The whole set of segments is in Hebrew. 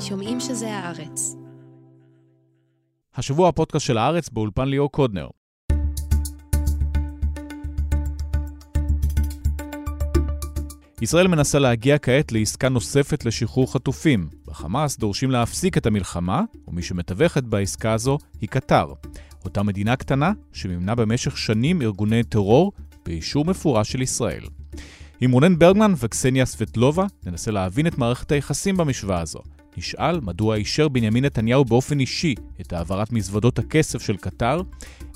שומעים שזה הארץ. השבוע הפודקאסט של הארץ באולפן ליאור קודנר. ישראל מנסה להגיע כעת לעסקה נוספת לשחרור חטופים. בחמאס דורשים להפסיק את המלחמה, ומי שמתווכת בעסקה הזו היא קטר. אותה מדינה קטנה שמימנה במשך שנים ארגוני טרור באישור מפורש של ישראל. עם רונן ברגמן וקסניה סבטלובה ננסה להבין את מערכת היחסים במשוואה הזו. נשאל מדוע אישר בנימין נתניהו באופן אישי את העברת מזוודות הכסף של קטר,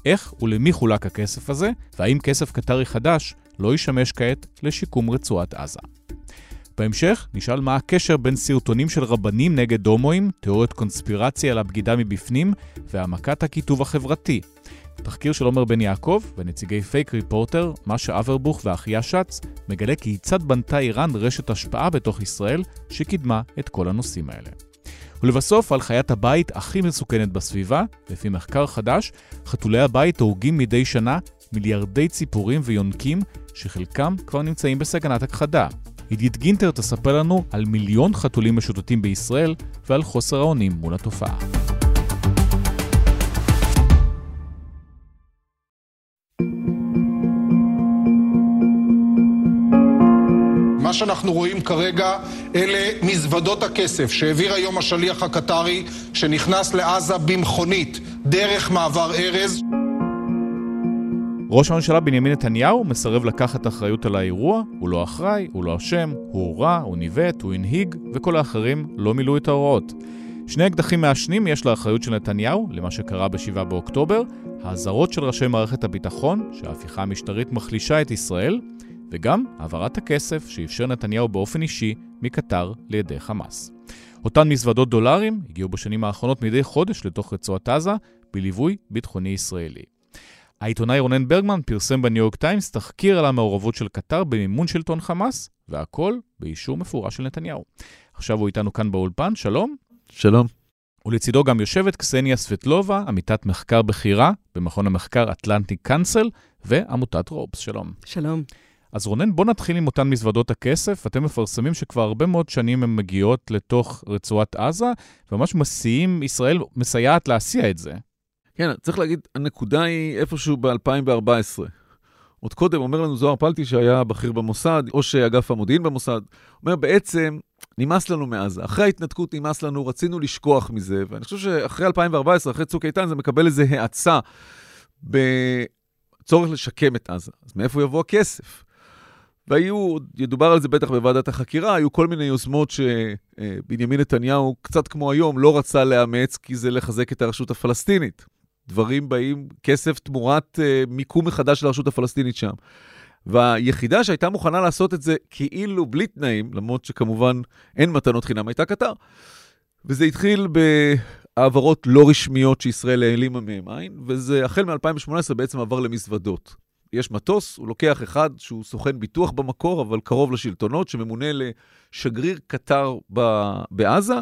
איך ולמי חולק הכסף הזה, והאם כסף קטרי חדש לא ישמש כעת לשיקום רצועת עזה. בהמשך נשאל מה הקשר בין סרטונים של רבנים נגד הומואים, תיאוריות קונספירציה על הבגידה מבפנים והעמקת הקיטוב החברתי. תחקיר של עומר בן יעקב ונציגי פייק ריפורטר, משה אברבוך ואחיה שץ, מגלה כיצד בנתה איראן רשת השפעה בתוך ישראל שקידמה את כל הנושאים האלה. ולבסוף, על חיית הבית הכי מסוכנת בסביבה, לפי מחקר חדש, חתולי הבית הורגים מדי שנה מיליארדי ציפורים ויונקים, שחלקם כבר נמצאים בסכנת הכחדה. עידית גינטר תספר לנו על מיליון חתולים משוטטים בישראל ועל חוסר האונים מול התופעה. מה שאנחנו רואים כרגע אלה מזוודות הכסף שהעביר היום השליח הקטרי שנכנס לעזה במכונית דרך מעבר ארז. ראש הממשלה בנימין נתניהו מסרב לקחת אחריות על האירוע, הוא לא אחראי, הוא לא אשם, הוא הורה, הוא ניווט, הוא הנהיג, וכל האחרים לא מילאו את ההוראות. שני אקדחים מעשנים יש לאחריות של נתניהו למה שקרה ב-7 באוקטובר, האזהרות של ראשי מערכת הביטחון שההפיכה המשטרית מחלישה את ישראל, וגם העברת הכסף שאפשר נתניהו באופן אישי מקטר לידי חמאס. אותן מזוודות דולרים הגיעו בשנים האחרונות מדי חודש לתוך רצועת עזה בליווי ביטחוני ישראלי. העיתונאי רונן ברגמן פרסם בניו יורק טיימס תחקיר על המעורבות של קטר במימון שלטון חמאס, והכל באישור מפורש של נתניהו. עכשיו הוא איתנו כאן באולפן, שלום. שלום. ולצידו גם יושבת קסניה סבטלובה, עמיתת מחקר בכירה במכון המחקר אטלנטי קאנסל ועמותת רובס. שלום. שלום. אז רונן, בוא נתחיל עם אותן מזוודות הכסף. אתם מפרסמים שכבר הרבה מאוד שנים הן מגיעות לתוך רצועת עזה, וממש מסיעים, ישראל מסייעת להסיע את זה. כן, צריך להגיד, הנקודה היא איפשהו ב-2014. עוד קודם אומר לנו זוהר פלטי, שהיה בכיר במוסד, או שאגף המודיעין במוסד, אומר בעצם, נמאס לנו מעזה. אחרי ההתנתקות נמאס לנו, רצינו לשכוח מזה, ואני חושב שאחרי 2014, אחרי צוק איתן, זה מקבל איזו האצה בצורך לשקם את עזה. אז מאיפה יבוא הכסף? והיו, ידובר על זה בטח בוועדת החקירה, היו כל מיני יוזמות שבנימין נתניהו, קצת כמו היום, לא רצה לאמץ, כי זה לחזק את הרשות הפלסטינית. דברים באים, כסף תמורת uh, מיקום מחדש של הרשות הפלסטינית שם. והיחידה שהייתה מוכנה לעשות את זה כאילו בלי תנאים, למרות שכמובן אין מתנות חינם, הייתה קטר. וזה התחיל בהעברות לא רשמיות שישראל העלימה מהם עין, וזה החל מ-2018 בעצם עבר למזוודות. יש מטוס, הוא לוקח אחד שהוא סוכן ביטוח במקור, אבל קרוב לשלטונות, שממונה לשגריר קטר בעזה,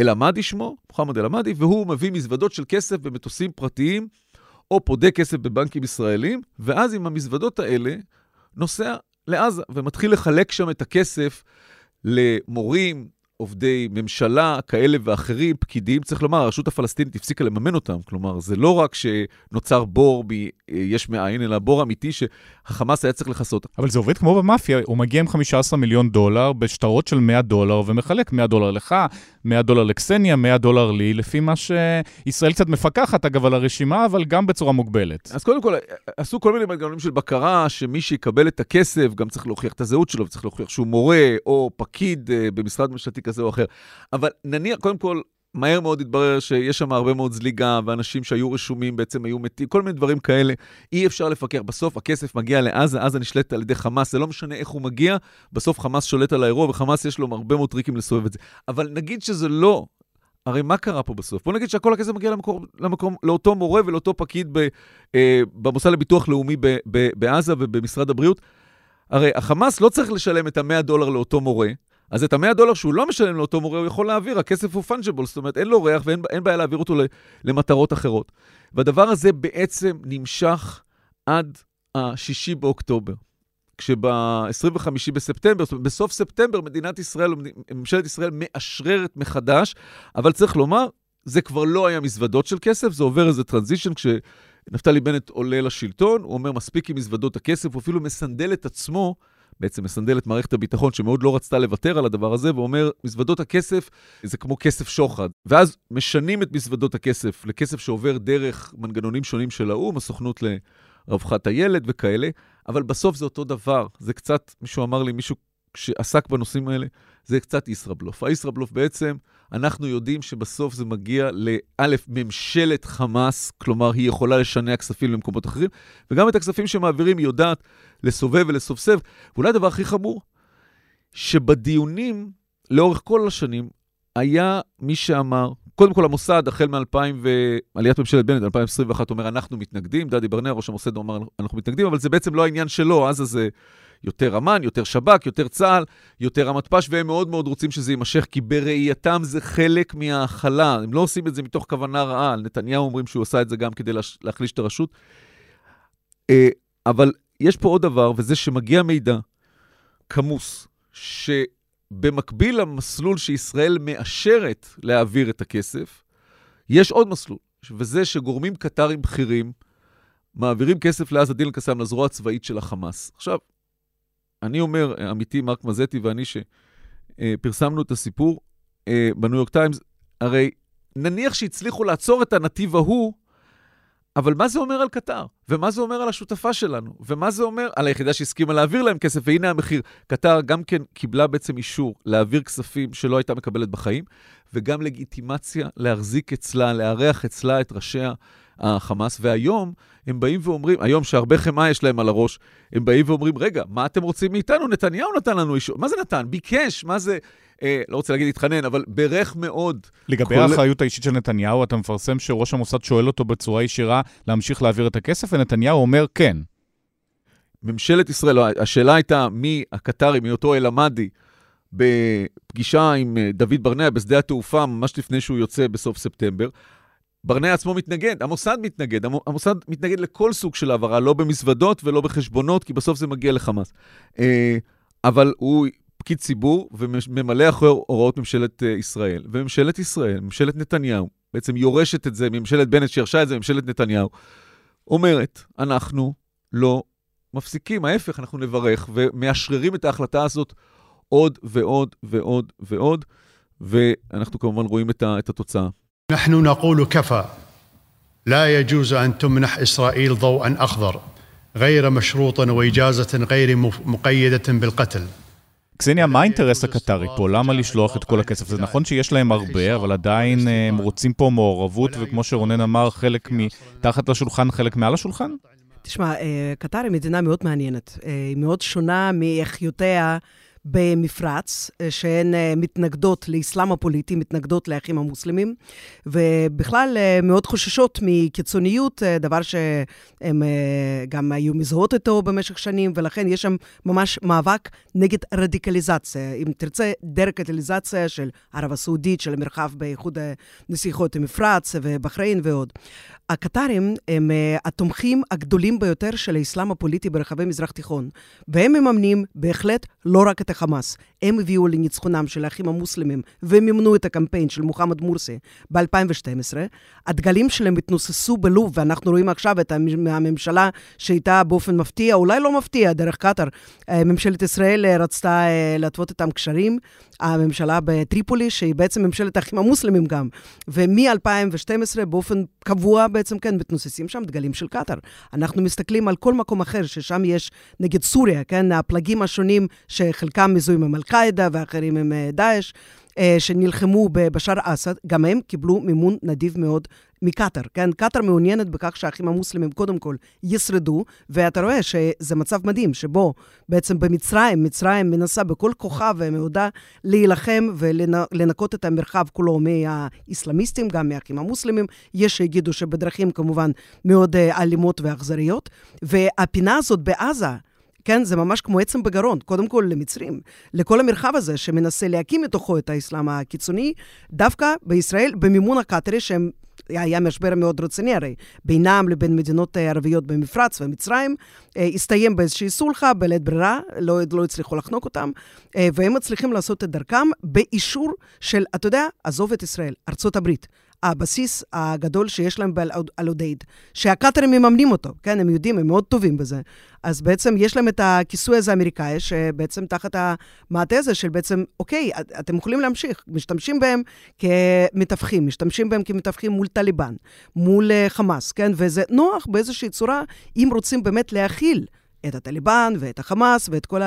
אל-עמדי שמו, מוחמד אל-עמדי, והוא מביא מזוודות של כסף במטוסים פרטיים, או פודה כסף בבנקים ישראלים, ואז עם המזוודות האלה נוסע לעזה ומתחיל לחלק שם את הכסף למורים, עובדי ממשלה כאלה ואחרים, פקידים, צריך לומר, הרשות הפלסטינית הפסיקה לממן אותם. כלומר, זה לא רק שנוצר בור יש מאין, אלא בור אמיתי שהחמאס היה צריך לכסות. אבל זה עובד כמו במאפיה, הוא מגיע עם 15 מיליון דולר בשטרות של 100 דולר ומחלק 100 דולר לך, 100 דולר לקסניה, 100 דולר לי, לפי מה שישראל קצת מפקחת, אגב, על הרשימה, אבל גם בצורה מוגבלת. אז קודם כל, עשו כל מיני מנגנונים של בקרה, שמי שיקבל את הכסף גם צריך להוכיח את הזהות שלו, וצריך להוכיח שהוא מורה או פקיד אה, במשרד ממשלתי כזה או אחר. אבל נניח, קודם כל, מהר מאוד התברר שיש שם הרבה מאוד זליגה, ואנשים שהיו רשומים בעצם היו מתים, כל מיני דברים כאלה. אי אפשר לפקח. בסוף הכסף מגיע לעזה, עזה נשלטת על ידי חמאס, זה לא משנה איך הוא מגיע, בסוף חמאס שולט על האירוע, וחמאס יש לו הרבה מאוד טריקים לסובב את זה. אבל נגיד שזה לא... הרי מה קרה פה בסוף? בוא נגיד שכל הכסף מגיע למקום, למקום, לאותו מורה ולאותו פקיד ב, אה, במוסד לביטוח לאומי ב, ב, בעזה ובמשרד הבריאות. הרי החמאס לא צריך לשלם את ה-100 דולר לאותו מורה, אז את ה-100 דולר שהוא לא משלם לאותו מורה, הוא יכול להעביר, הכסף הוא fungible, זאת אומרת, אין לו ריח ואין בעיה להעביר אותו למטרות אחרות. והדבר הזה בעצם נמשך עד ה-6 באוקטובר. כשב-25 בספטמבר, זאת אומרת, בסוף ספטמבר מדינת ישראל, ממשלת ישראל מאשררת מחדש, אבל צריך לומר, זה כבר לא היה מזוודות של כסף, זה עובר איזה transition כשנפתלי בנט עולה לשלטון, הוא אומר, מספיק עם מזוודות הכסף, הוא אפילו מסנדל את עצמו, בעצם מסנדל את מערכת הביטחון, שמאוד לא רצתה לוותר על הדבר הזה, ואומר, מזוודות הכסף זה כמו כסף שוחד. ואז משנים את מזוודות הכסף לכסף שעובר דרך מנגנונים שונים של האו"ם, הסוכנות לרווחת הילד וכאלה, אבל בסוף זה אותו דבר. זה קצת, מישהו אמר לי, מישהו שעסק בנושאים האלה, זה קצת ישראבלוף. הישראבלוף בעצם, אנחנו יודעים שבסוף זה מגיע לאלף, ממשלת חמאס, כלומר, היא יכולה לשנע כספים למקומות אחרים, וגם את הכספים שמעבירים היא יודעת לסובב ולסובסב. ואולי הדבר הכי חמור, שבדיונים לאורך כל השנים, היה מי שאמר, קודם כל המוסד, החל מ-2000 ועליית ממשלת בנט, 2021, אומר, אנחנו מתנגדים, דדי ברנע, ראש המוסד, אומר, אנחנו מתנגדים, אבל זה בעצם לא העניין שלו, אז זה יותר אמ"ן, יותר שב"כ, יותר צה"ל, יותר המתפ"ש, והם מאוד מאוד רוצים שזה יימשך, כי בראייתם זה חלק מההכלה. הם לא עושים את זה מתוך כוונה רעה. נתניהו אומרים שהוא עשה את זה גם כדי להחליש את הרשות. אה, אבל יש פה עוד דבר, וזה שמגיע מידע כמוס, שבמקביל למסלול שישראל מאשרת להעביר את הכסף, יש עוד מסלול, וזה שגורמים קטרים בכירים מעבירים כסף לעזה דין אל-קסאם, לזרוע הצבאית של החמאס. עכשיו, אני אומר, עמיתי מרק מזטי ואני, שפרסמנו את הסיפור אה, בניו יורק טיימס, הרי נניח שהצליחו לעצור את הנתיב ההוא, אבל מה זה אומר על קטר? ומה זה אומר על השותפה שלנו? ומה זה אומר על היחידה שהסכימה להעביר להם כסף? והנה המחיר. קטר גם כן קיבלה בעצם אישור להעביר כספים שלא הייתה מקבלת בחיים, וגם לגיטימציה להחזיק אצלה, לארח אצלה את ראשי החמאס, והיום הם באים ואומרים, היום שהרבה חמאה יש להם על הראש, הם באים ואומרים, רגע, מה אתם רוצים מאיתנו? נתניהו נתן לנו אישור. מה זה נתן? ביקש, מה זה... אה, לא רוצה להגיד התחנן, אבל בירך מאוד. לגבי כל... האחריות האישית של נתניהו, אתה מפרסם שראש המוסד שואל אותו בצורה ישירה להמשיך להעביר את הכסף, ונתניהו אומר כן. ממשלת ישראל, לא, השאלה הייתה מי הקטרי, מאותו אל-עמדי, בפגישה עם אה, דוד ברנע בשדה התעופה, ממש לפני שהוא יוצא בסוף ספטמבר. ברנע עצמו מתנגד, המוסד מתנגד, המוסד מתנגד לכל סוג של העברה, לא במזוודות ולא בחשבונות, כי בסוף זה מגיע לחמאס. אה, אבל הוא פקיד ציבור וממלא אחרי הוראות ממשלת אה, ישראל. וממשלת ישראל, ממשלת נתניהו, בעצם יורשת את זה מממשלת בנט שירשה את זה מממשלת נתניהו, אומרת, אנחנו לא מפסיקים, ההפך, אנחנו נברך ומאשררים את ההחלטה הזאת עוד ועוד ועוד ועוד, ואנחנו כמובן רואים את, התוצאה. نحن نقول كفى لا يجوز ان تمنح اسرائيل ضوءا اخضر غير مشروط واجازه غير مقيده بالقتل. קסניה, מה האינטרס הקטרי פה? למה לשלוח את כל הכסף? זה נכון שיש להם הרבה, אבל עדיין אה, הם רוצים פה מעורבות, וכמו שרונן אמר, חלק מתחת לשולחן, חלק מעל השולחן? תשמע, אה, קטר היא מדינה מאוד מעניינת. אה, היא מאוד שונה מאחיותיה במפרץ, אה, שהן אה, מתנגדות לאסלאם הפוליטי, מתנגדות לאחים המוסלמים, ובכלל אה, מאוד חוששות מקיצוניות, דבר שהן גם היו מזהות איתו במשך שנים, ולכן יש שם ממש מאבק נגד רדיקליזציה. אם תרצה, דה-רדיקליזציה של ערב הסעודית, של המרחב באיחוד נסיכות המפרץ ובחריין ועוד. הקטרים הם התומכים הגדולים ביותר של האסלאם הפוליטי ברחבי מזרח תיכון, והם מממנים בהחלט לא רק את את החמאס. הם הביאו לניצחונם של האחים המוסלמים ומימנו את הקמפיין של מוחמד מורסי ב-2012. הדגלים שלהם התנוססו בלוב, ואנחנו רואים עכשיו את הממשלה שהייתה באופן מפתיע, אולי לא מפתיע, דרך קטאר. אה, ממשלת ישראל אה, רצתה אה, להתוות איתם קשרים. הממשלה בטריפולי, שהיא בעצם ממשלת האחים המוסלמים גם. ומ-2012 באופן קבוע בעצם, כן, מתנוססים שם דגלים של קטאר. אנחנו מסתכלים על כל מקום אחר, ששם יש, נגד סוריה, כן, הפלגים השונים, שחלקם מזוהים עם אל-קאעידה ואחרים עם אה, דאעש. אה, שנלחמו בבשאר אסד, גם הם קיבלו מימון נדיב מאוד מקטאר, כן? קטאר מעוניינת בכך שהאחים המוסלמים קודם כל ישרדו, ואתה רואה שזה מצב מדהים, שבו בעצם במצרים, מצרים מנסה בכל כוחה ומאודה להילחם ולנקות את המרחב כולו מהאסלאמיסטים, גם מהאחים המוסלמים. יש שיגידו שבדרכים כמובן מאוד אה, אלימות ואכזריות. והפינה הזאת בעזה, כן, זה ממש כמו עצם בגרון, קודם כל למצרים, לכל המרחב הזה שמנסה להקים מתוכו את האסלאם הקיצוני, דווקא בישראל, במימון הקטרי, שהם היה משבר מאוד רציני הרי, בינם לבין מדינות ערביות במפרץ ומצרים, הסתיים באיזושהי סולחה, בלית ברירה, לא, לא הצליחו לחנוק אותם, והם מצליחים לעשות את דרכם באישור של, אתה יודע, עזוב את ישראל, ארצות הברית. הבסיס הגדול שיש להם על אודייד, שהקאטרים מממנים אותו, כן, הם יודעים, הם מאוד טובים בזה. אז בעצם יש להם את הכיסוי הזה האמריקאי, שבעצם תחת המעטה הזה של בעצם, אוקיי, אתם יכולים להמשיך, משתמשים בהם כמתווכים, משתמשים בהם כמתווכים מול טליבן, מול uh, חמאס, כן, וזה נוח באיזושהי צורה, אם רוצים באמת להכיל. את הטליבן ואת החמאס ואת כל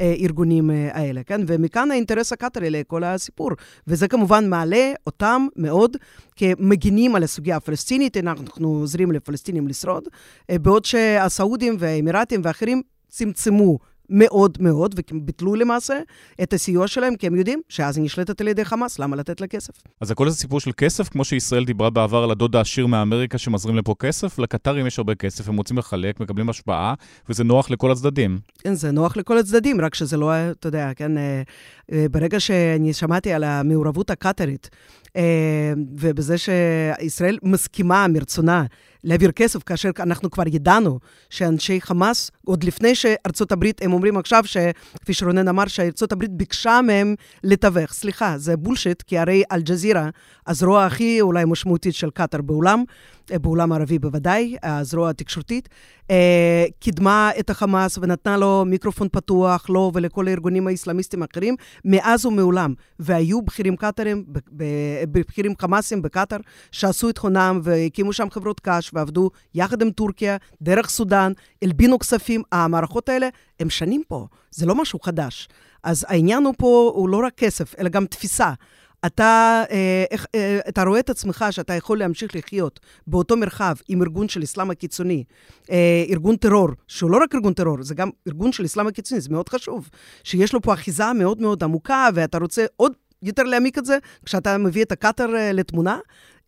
הארגונים אה, האלה, כן? ומכאן האינטרס הקטרי לכל הסיפור. וזה כמובן מעלה אותם מאוד כמגינים על הסוגיה הפלסטינית, אנחנו עוזרים לפלסטינים לשרוד, אה, בעוד שהסעודים והאמירתים ואחרים צמצמו מאוד מאוד, וביטלו למעשה את הסיוע שלהם, כי הם יודעים שאז היא נשלטת על ידי חמאס, למה לתת לה כסף? אז הכל זה סיפור של כסף, כמו שישראל דיברה בעבר על הדוד העשיר מאמריקה שמזרים לפה כסף, לקטרים יש הרבה כסף, הם רוצים לחלק, מקבלים השפעה, וזה נוח לכל הצדדים. כן, זה נוח לכל הצדדים, רק שזה לא, אתה יודע, כן, אה, אה, ברגע שאני שמעתי על המעורבות הקטרית, אה, ובזה שישראל מסכימה מרצונה להעביר כסף, כאשר אנחנו כבר ידענו שאנשי חמאס, עוד לפני שארצות הברית, הם אומרים עכשיו, כפי שרונן אמר, שארצות הברית ביקשה מהם לתווך. סליחה, זה בולשיט, כי הרי אל-ג'זירה, הזרוע הכי אולי משמעותית של קטאר בעולם, בעולם הערבי בוודאי, הזרוע התקשורתית, אה, קידמה את החמאס ונתנה לו מיקרופון פתוח, לו ולכל הארגונים האסלאמיסטים האחרים, מאז ומעולם. והיו בכירים קטארים, בכירים חמאסים בקטאר, שעשו את הונם והקימו שם חברות קש ועבדו יחד עם טורקיה, דרך סודאן, הלבינו כספים. המערכות האלה, הם שנים פה, זה לא משהו חדש. אז העניין הוא פה, הוא לא רק כסף, אלא גם תפיסה. אתה, אה, אה, אתה רואה את עצמך שאתה יכול להמשיך לחיות באותו מרחב עם ארגון של אסלאם הקיצוני, אה, ארגון טרור, שהוא לא רק ארגון טרור, זה גם ארגון של אסלאם הקיצוני, זה מאוד חשוב, שיש לו פה אחיזה מאוד מאוד עמוקה, ואתה רוצה עוד יותר להעמיק את זה, כשאתה מביא את הקאטר uh, לתמונה.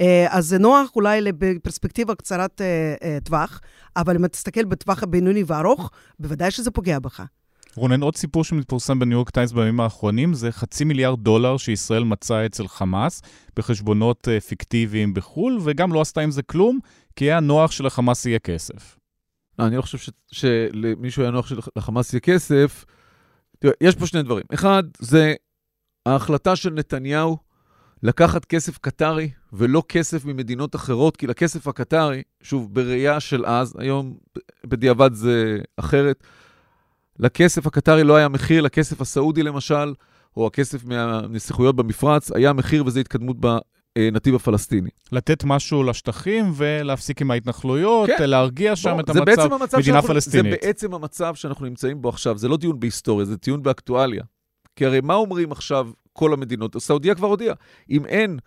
Uh, אז זה נוח אולי בפרספקטיבה קצרת uh, טווח, אבל אם אתה תסתכל בטווח הבינוני והארוך, בוודאי שזה פוגע בך. רונן, עוד סיפור שמתפורסם בניו יורק טיימס בימים האחרונים, זה חצי מיליארד דולר שישראל מצאה אצל חמאס בחשבונות uh, פיקטיביים בחו"ל, וגם לא עשתה עם זה כלום, כי היה נוח שלחמאס יהיה כסף. לא, אני לא חושב ש... שלמישהו היה נוח שלחמאס יהיה כסף. תראה, יש פה שני דברים. אחד, זה ההחלטה של נתניהו לקחת כסף קטרי ולא כסף ממדינות אחרות, כי לכסף הקטרי, שוב, בראייה של אז, היום בדיעבד זה אחרת, לכסף הקטרי לא היה מחיר, לכסף הסעודי למשל, או הכסף מהנסיכויות במפרץ, היה מחיר וזו התקדמות בנתיב הפלסטיני. לתת משהו לשטחים ולהפסיק עם ההתנחלויות, כן. להרגיע שם בוא, את המצב, המצב מדינה שאנחנו, פלסטינית. זה בעצם המצב שאנחנו נמצאים בו עכשיו, זה לא דיון בהיסטוריה, זה דיון באקטואליה. כי הרי מה אומרים עכשיו כל המדינות? סעודיה כבר הודיעה, אם אין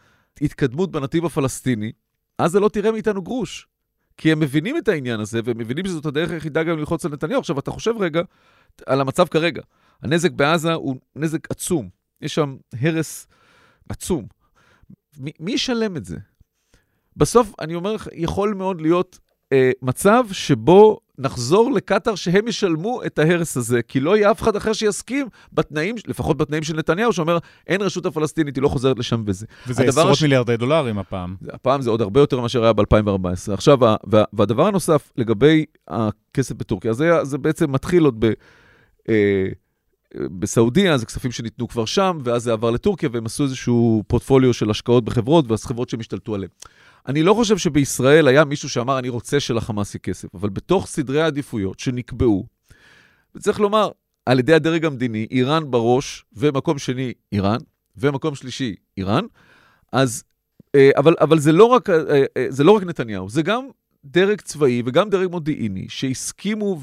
התקדמות בנתיב הפלסטיני, אז זה לא תראה מאיתנו גרוש. כי הם מבינים את העניין הזה, והם מבינים שזאת הדרך היחידה גם ללחוץ על נתניהו. עכשיו, אתה חושב רגע על המצב כרגע. הנזק בעזה הוא נזק עצום. יש שם הרס עצום. מי, מי ישלם את זה? בסוף, אני אומר לך, יכול מאוד להיות אה, מצב שבו נחזור לקטאר שהם ישלמו את ההרס הזה, כי לא יהיה אף אחד אחר שיסכים בתנאים, לפחות בתנאים של נתניהו, שאומר, אין רשות הפלסטינית, היא לא חוזרת לשם וזה. וזה עשרות הש... מיליארדי דולרים הפעם. הפעם זה עוד הרבה יותר ממה שהיה ב-2014. עכשיו, וה, והדבר הנוסף, לגבי הכסף בטורקיה, זה, זה בעצם מתחיל עוד ב... אה, בסעודיה, זה כספים שניתנו כבר שם, ואז זה עבר לטורקיה, והם עשו איזשהו פורטפוליו של השקעות בחברות, ואז חברות שהם השתלטו עליהן. אני לא חושב שבישראל היה מישהו שאמר, אני רוצה שלחמאס יהיה כסף, אבל בתוך סדרי העדיפויות שנקבעו, וצריך לומר, על ידי הדרג המדיני, איראן בראש, ומקום שני, איראן, ומקום שלישי, איראן, אז, אה, אבל, אבל זה, לא רק, אה, אה, זה לא רק נתניהו, זה גם דרג צבאי וגם דרג מודיעיני שהסכימו.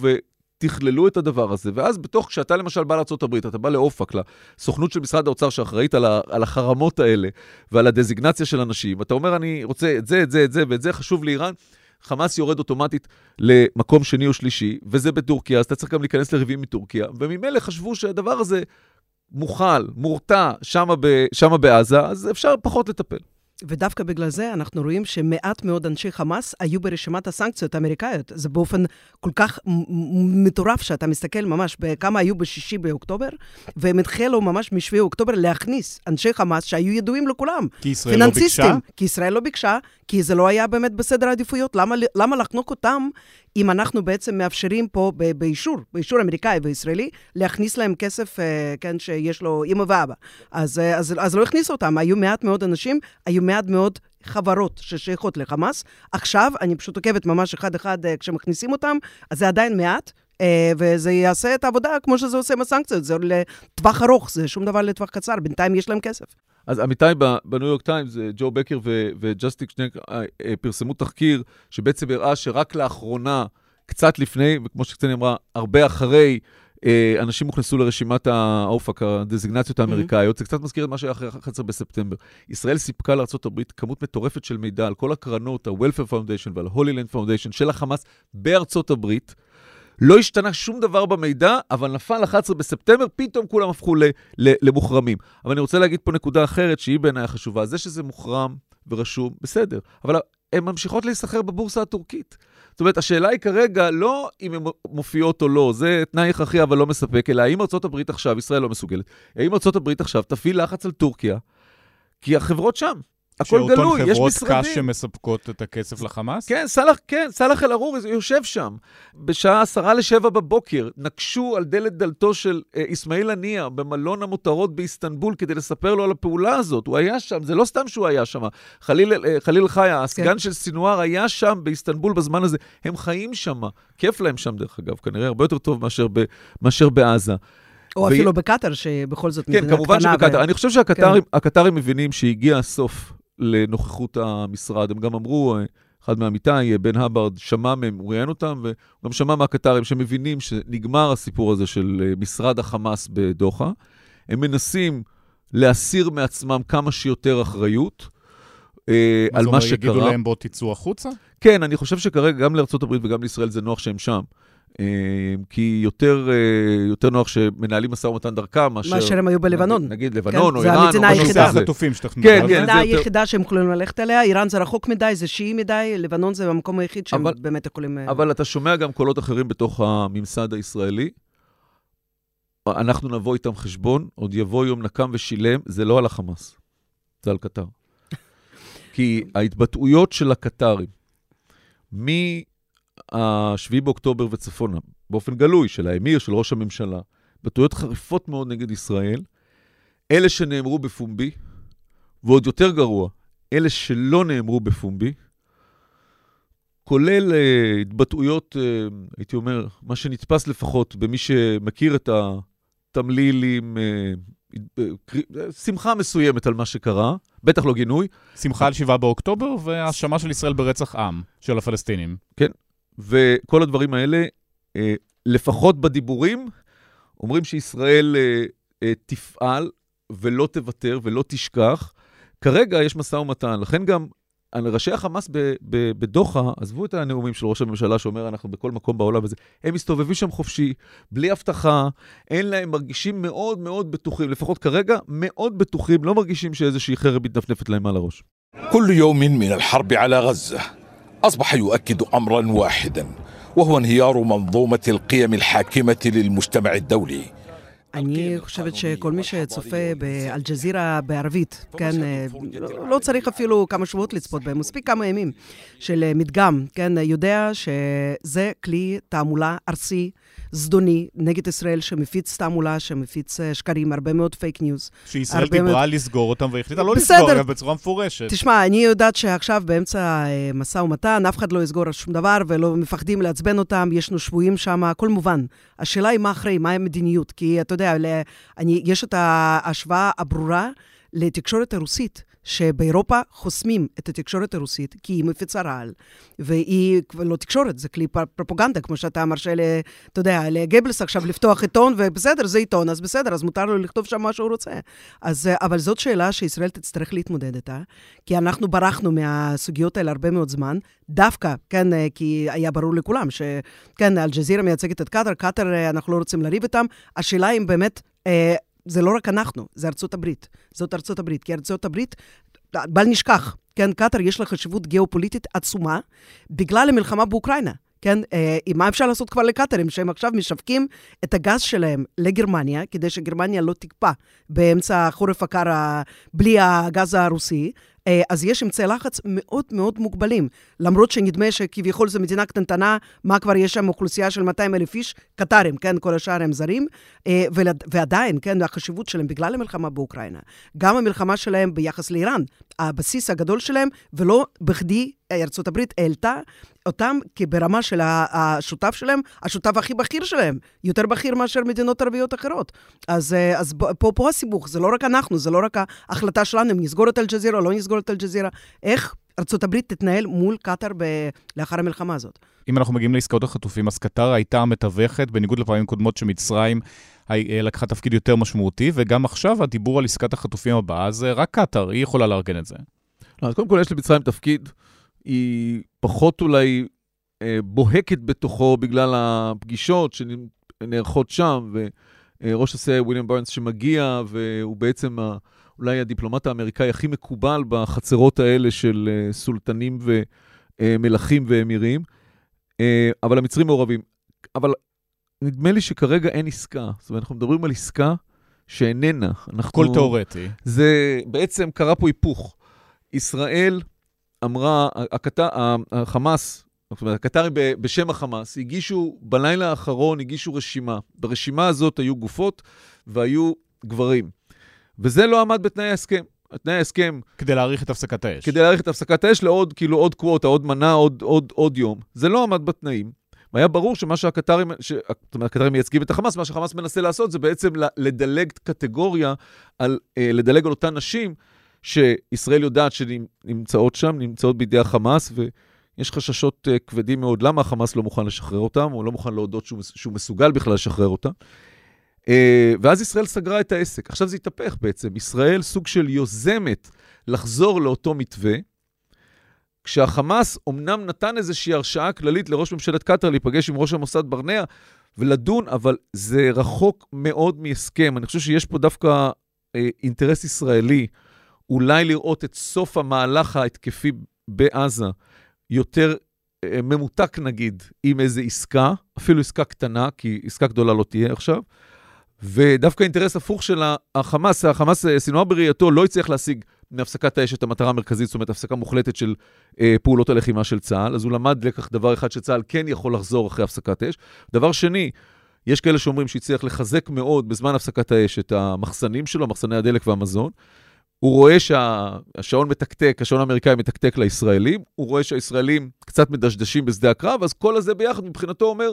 תכללו את הדבר הזה, ואז בתוך, כשאתה למשל בא לארה"ב, אתה בא לאופק, לסוכנות של משרד האוצר שאחראית על, ה, על החרמות האלה ועל הדזיגנציה של אנשים, אתה אומר, אני רוצה את זה, את זה, את זה ואת זה, חשוב לאיראן, חמאס יורד אוטומטית למקום שני או שלישי, וזה בטורקיה, אז אתה צריך גם להיכנס לריבים מטורקיה, וממילא חשבו שהדבר הזה מוכל, מורתע, שמה, ב, שמה בעזה, אז אפשר פחות לטפל. ודווקא בגלל זה אנחנו רואים שמעט מאוד אנשי חמאס היו ברשימת הסנקציות האמריקאיות. זה באופן כל כך מטורף שאתה מסתכל ממש בכמה היו בשישי באוקטובר, והם התחילו ממש משביעי אוקטובר להכניס אנשי חמאס שהיו ידועים לכולם. כי ישראל לא ביקשה? כי ישראל לא ביקשה, כי זה לא היה באמת בסדר העדיפויות. למה, למה לחנוק אותם אם אנחנו בעצם מאפשרים פה באישור, באישור אמריקאי וישראלי, להכניס להם כסף, אה, כן, שיש לו אימא ואבא. אז, אה, אז, אז לא הכניסו אותם, היו מעט מאוד אנשים, היו מעט מאוד חברות ששייכות לחמאס. עכשיו, אני פשוט עוקבת ממש אחד-אחד אה, כשמכניסים אותם, אז זה עדיין מעט. וזה יעשה את העבודה כמו שזה עושה עם הסנקציות, זה לטווח ארוך, זה שום דבר לטווח קצר, בינתיים יש להם כסף. אז עמיתי, בניו יורק טיימס, ג'ו בקר וג'סטין שק פרסמו תחקיר שבעצם הראה שרק לאחרונה, קצת לפני, וכמו שקצת אמרה, הרבה אחרי, אנשים הוכנסו לרשימת ה-OFAC, ה-designationים האמריקאיות. Mm-hmm. זה קצת מזכיר את מה שהיה אחרי 11 בספטמבר. ישראל סיפקה לארה"ב כמות מטורפת של מידע על כל הקרנות, ה-Welfare Foundation ועל ה-Holy Land Foundation של החמאס בארצות הברית. לא השתנה שום דבר במידע, אבל נפל 11 בספטמבר, פתאום כולם הפכו למוחרמים. אבל אני רוצה להגיד פה נקודה אחרת, שהיא בעיניי חשובה. זה שזה מוחרם ורשום, בסדר. אבל הן ממשיכות להיסחר בבורסה הטורקית. זאת אומרת, השאלה היא כרגע לא אם הן מופיעות או לא, זה תנאי הכרחי אבל לא מספק, אלא האם ארה"ב עכשיו, ישראל לא מסוגלת, האם ארה"ב עכשיו תפעיל לחץ על טורקיה, כי החברות שם. הכל גלוי, יש משרדים. שאותן חברות קש שמספקות את הכסף לחמאס? כן, סלח, כן, סלח אל-ערורי יושב שם. בשעה עשרה לשבע בבוקר נקשו על דלת דלתו של אה, אסמאעיל הנייה במלון המותרות באיסטנבול כדי לספר לו על הפעולה הזאת. הוא היה שם, זה לא סתם שהוא היה שם. חליל, אה, חליל חיה, הסגן כן. של סינואר, היה שם באיסטנבול בזמן הזה. הם חיים שם, כיף להם שם דרך אגב, כנראה הרבה יותר טוב מאשר, ב, מאשר בעזה. או ו... אפילו בקטאר, שבכל זאת כן, מדינה קטנה. כן, כמובן שבקטאר. ו... אני חושב שהקטארים כן. מבינים שהגיע הסוף לנוכחות המשרד. הם גם אמרו, אחד מעמיתיי, בן הברד, שמע מהם, הוא ראיין אותם, וגם שמע מהקטרים שמבינים שנגמר הסיפור הזה של אה, משרד החמאס בדוחה. הם מנסים להסיר מעצמם כמה שיותר אחריות. אה, על מה שקרה. יגידו להם בואו תצאו החוצה? כן, אני חושב שכרגע גם לארה"ב וגם לישראל זה נוח שהם שם. אמ, כי יותר, אה, יותר נוח שמנהלים משא ומתן דרכם מאשר... מאשר הם היו בלבנון. נגיד, נגיד לבנון כן, או איראן או משהו כזה. זה המדינה היחידה. החטופים שאתה מדבר כן, כן, המדינה היחידה שהם יכולים ללכת אליה, איראן זה רחוק מדי, זה שיעי מדי, לבנון זה המקום היחיד שהם אבל, באמת יכולים... אה, אבל אתה שומע גם קולות אחרים בתוך הממסד הישראלי. אנחנו נבוא איתם חשבון, עוד יבוא יום נקם ושילם, זה לא על החמאס, זה על קטר. כי ההתבטאויות של הקטרים, מי... ה-7 באוקטובר וצפונה, באופן גלוי, של האמיר, של ראש הממשלה, התבטאויות חריפות מאוד נגד ישראל, אלה שנאמרו בפומבי, ועוד יותר גרוע, אלה שלא נאמרו בפומבי, כולל uh, התבטאויות, uh, הייתי אומר, מה שנתפס לפחות במי שמכיר את התמליל עם uh, שמחה מסוימת על מה שקרה, בטח לא גינוי. שמחה על 7 באוקטובר והאשמה של ישראל ברצח עם של הפלסטינים. כן, וכל הדברים האלה, אה, לפחות בדיבורים, אומרים שישראל אה, אה, תפעל ולא תוותר ולא תשכח. כרגע יש משא ומתן, לכן גם ראשי החמאס בדוחה, עזבו את הנאומים של ראש הממשלה שאומר אנחנו בכל מקום בעולם הזה, הם מסתובבים שם חופשי, בלי אבטחה, אין להם, מרגישים מאוד מאוד בטוחים, לפחות כרגע מאוד בטוחים, לא מרגישים שאיזושהי חרב מתנפנפת להם על הראש. כל יום מן מן אל-חרבי על עזה. أصبح يؤكد أمرا واحدا وهو انهيار منظومة القيم الحاكمة للمجتمع الدولي אני חושבת שכל מי שצופה באלג'זירה בערבית, כן, אה, לא צריך אפילו כמה שבועות לצפות בהם, מספיק כמה ימים של מדגם, כן, יודע שזה כלי תעמולה ארסי. זדוני נגד ישראל, שמפיץ תעמולה, שמפיץ אה, שקרים, הרבה מאוד fake news. שישראל דיברה מאוד... לסגור אותם והחליטה לא בסדר. לסגור, אגב, בצורה מפורשת. תשמע, אני יודעת שעכשיו באמצע אה, משא ומתן, אף אחד לא יסגור שום דבר, ולא מפחדים לעצבן אותם, יש לנו שבויים שם, הכל מובן. השאלה היא מה אחרי, מה המדיניות, כי אתה יודע, אני, יש את ההשוואה הברורה לתקשורת הרוסית. שבאירופה חוסמים את התקשורת הרוסית כי היא מפיצה רעל, והיא לא תקשורת, זה כלי פרופוגנדה, כמו שאתה מרשה, ל, אתה יודע, לגבלס עכשיו לפתוח עיתון, ובסדר, זה עיתון, אז בסדר, אז מותר לו לכתוב שם מה שהוא רוצה. אז, אבל זאת שאלה שישראל תצטרך להתמודד איתה, כי אנחנו ברחנו מהסוגיות האלה הרבה מאוד זמן, דווקא, כן, כי היה ברור לכולם שכן, אל-ג'זירה מייצגת את קטאר, קטאר, אנחנו לא רוצים לריב איתם. השאלה אם באמת... זה לא רק אנחנו, זה ארצות הברית. זאת ארצות הברית, כי ארצות הברית בל נשכח, כן, קטאר יש לה חשיבות גיאופוליטית עצומה בגלל המלחמה באוקראינה. כן, אה, מה אפשר לעשות כבר לקטארים, שהם עכשיו משווקים את הגז שלהם לגרמניה, כדי שגרמניה לא תקפא באמצע החורף הקר בלי הגז הרוסי, אז יש אמצעי לחץ מאוד מאוד מוגבלים. למרות שנדמה שכביכול זו מדינה קטנטנה, מה כבר יש שם אוכלוסייה של 200 אלף איש? קטרים, כן? כל השאר הם זרים. אה, ועדיין, כן, החשיבות שלהם בגלל המלחמה באוקראינה, גם המלחמה שלהם ביחס לאיראן, הבסיס הגדול שלהם, ולא בכדי ארצות הברית העלתה אותם כברמה של השותף שלהם, השותף הכי בכיר שלהם, יותר בכיר מאשר מדינות ערביות אחרות. אז, אה, אז פה, פה הסיבוך, זה לא רק אנחנו, זה לא רק ההחלטה שלנו אם נסגור את אל-ג'זירה או לא נסגור את אל-ג'זירה, איך ארה"ב תתנהל מול קטאר ב- לאחר המלחמה הזאת. אם אנחנו מגיעים לעסקאות החטופים, אז קטאר הייתה המתווכת, בניגוד לפעמים קודמות שמצרים אה, לקחה תפקיד יותר משמעותי, וגם עכשיו הדיבור על עסקת החטופים הבאה, זה רק קטאר, היא יכולה לארגן את זה. לא, אז קודם כל יש למצרים תפקיד, היא פחות אולי אה, בוהקת בתוכו בגלל הפגישות שנערכות שם, וראש הסיעה וויליאם ברנס שמגיע, והוא בעצם ה, אולי הדיפלומט האמריקאי הכי מקובל בחצרות האלה של אה, סולטנים ומלכים ואמירים, אה, אבל המצרים מעורבים. אבל נדמה לי שכרגע אין עסקה. זאת אומרת, אנחנו מדברים על עסקה שאיננה. אנחנו... הכל תיאורטי. זה בעצם קרה פה היפוך. ישראל אמרה, הקט... החמאס, זאת אומרת, הקטרים בשם החמאס, הגישו, בלילה האחרון הגישו רשימה. ברשימה הזאת היו גופות והיו גברים. וזה לא עמד בתנאי ההסכם. תנאי ההסכם... כדי להאריך את הפסקת האש. כדי להאריך את הפסקת האש לעוד, כאילו, עוד קווטה, עוד מנה, עוד, עוד, עוד יום. זה לא עמד בתנאים. והיה ברור שמה שהקטרים, ש... זאת אומרת, הקטרים מייצגים את החמאס, מה שהחמאס מנסה לעשות זה בעצם לדלג קטגוריה, על, אה, לדלג על אותן נשים שישראל יודעת שנמצאות שם, נמצאות בידי החמאס, ויש חששות אה, כבדים מאוד למה החמאס לא מוכן לשחרר אותם, או לא מוכן להודות שהוא, שהוא מסוגל בכלל לשחרר אותם. אה, ואז ישראל סגרה את העסק. עכשיו זה התהפך בעצם. ישראל סוג של יוזמת לחזור לאותו מתווה, כשהחמאס אומנם נתן איזושהי הרשאה כללית לראש ממשלת קטאר להיפגש עם ראש המוסד ברנע ולדון, אבל זה רחוק מאוד מהסכם. אני חושב שיש פה דווקא אה, אינטרס ישראלי, אולי לראות את סוף המהלך ההתקפי בעזה יותר אה, ממותק נגיד, עם איזו עסקה, אפילו עסקה קטנה, כי עסקה גדולה לא תהיה עכשיו. ודווקא אינטרס הפוך של החמאס, החמאס, אה, סינואר בראייתו, לא הצליח להשיג מהפסקת האש את המטרה המרכזית, זאת אומרת, הפסקה מוחלטת של אה, פעולות הלחימה של צה"ל. אז הוא למד לקח דבר אחד שצה"ל כן יכול לחזור אחרי הפסקת אש. דבר שני, יש כאלה שאומרים שהצליח לחזק מאוד בזמן הפסקת האש את המחסנים שלו, מחסני הדלק והמזון. הוא רואה שהשעון מתקתק, השעון האמריקאי מתקתק לישראלים, הוא רואה שהישראלים קצת מדשדשים בשדה הקרב, אז כל הזה ביחד מבחינתו אומר,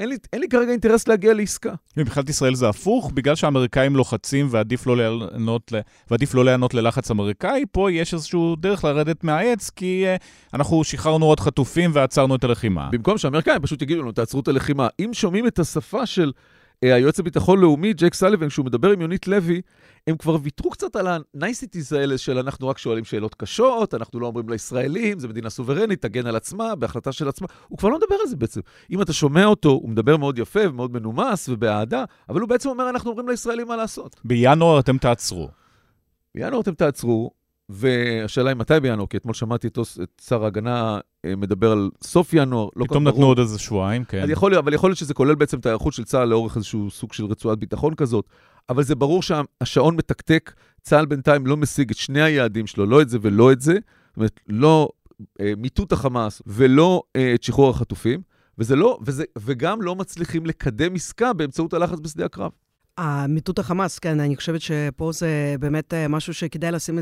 אין לי, אין לי כרגע אינטרס להגיע לעסקה. מבחינת ישראל זה הפוך, בגלל שהאמריקאים לוחצים ועדיף לא, לענות, ועדיף לא להיענות ללחץ אמריקאי, פה יש איזושהי דרך לרדת מהעץ, כי uh, אנחנו שחררנו עוד חטופים ועצרנו את הלחימה. במקום שהאמריקאים פשוט יגידו לנו, תעצרו את הלחימה. אם שומעים את השפה של היועץ לביטחון לאומי, ג'ייק סליבן, כשהוא מדבר עם יונית לוי, הם כבר ויתרו קצת על ה niceties האלה של אנחנו רק שואלים שאלות קשות, אנחנו לא אומרים לישראלים, זו מדינה סוברנית, תגן על עצמה, בהחלטה של עצמה. הוא כבר לא מדבר על זה בעצם. אם אתה שומע אותו, הוא מדבר מאוד יפה ומאוד מנומס ובאהדה, אבל הוא בעצם אומר, אנחנו אומרים לישראלים מה לעשות. בינואר אתם תעצרו. בינואר אתם תעצרו, והשאלה היא מתי בינואר, כי אתמול שמעתי את, את שר ההגנה אה, מדבר על סוף ינואר, לא פתאום נתנו עוד איזה שבועיים, כן. יכול, אבל יכול להיות שזה כולל בעצם את ההיערכות של צה"ל לאורך איזשהו סוג של רצועת ביטחון כזאת. אבל זה ברור שהשעון מתקתק, צה"ל בינתיים לא משיג את שני היעדים שלו, לא את זה ולא את זה. זאת אומרת, לא אה, מיטוט החמאס ולא אה, את שחרור החטופים, וזה לא, וזה, וגם לא מצליחים לקדם עסקה באמצעות הלחץ בשדה הקרב. מיטוט החמאס, כן, אני חושבת שפה זה באמת אה, משהו שכדאי לשים,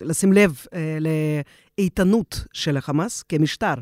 לשים לב אה, לאיתנות של החמאס כמשטר.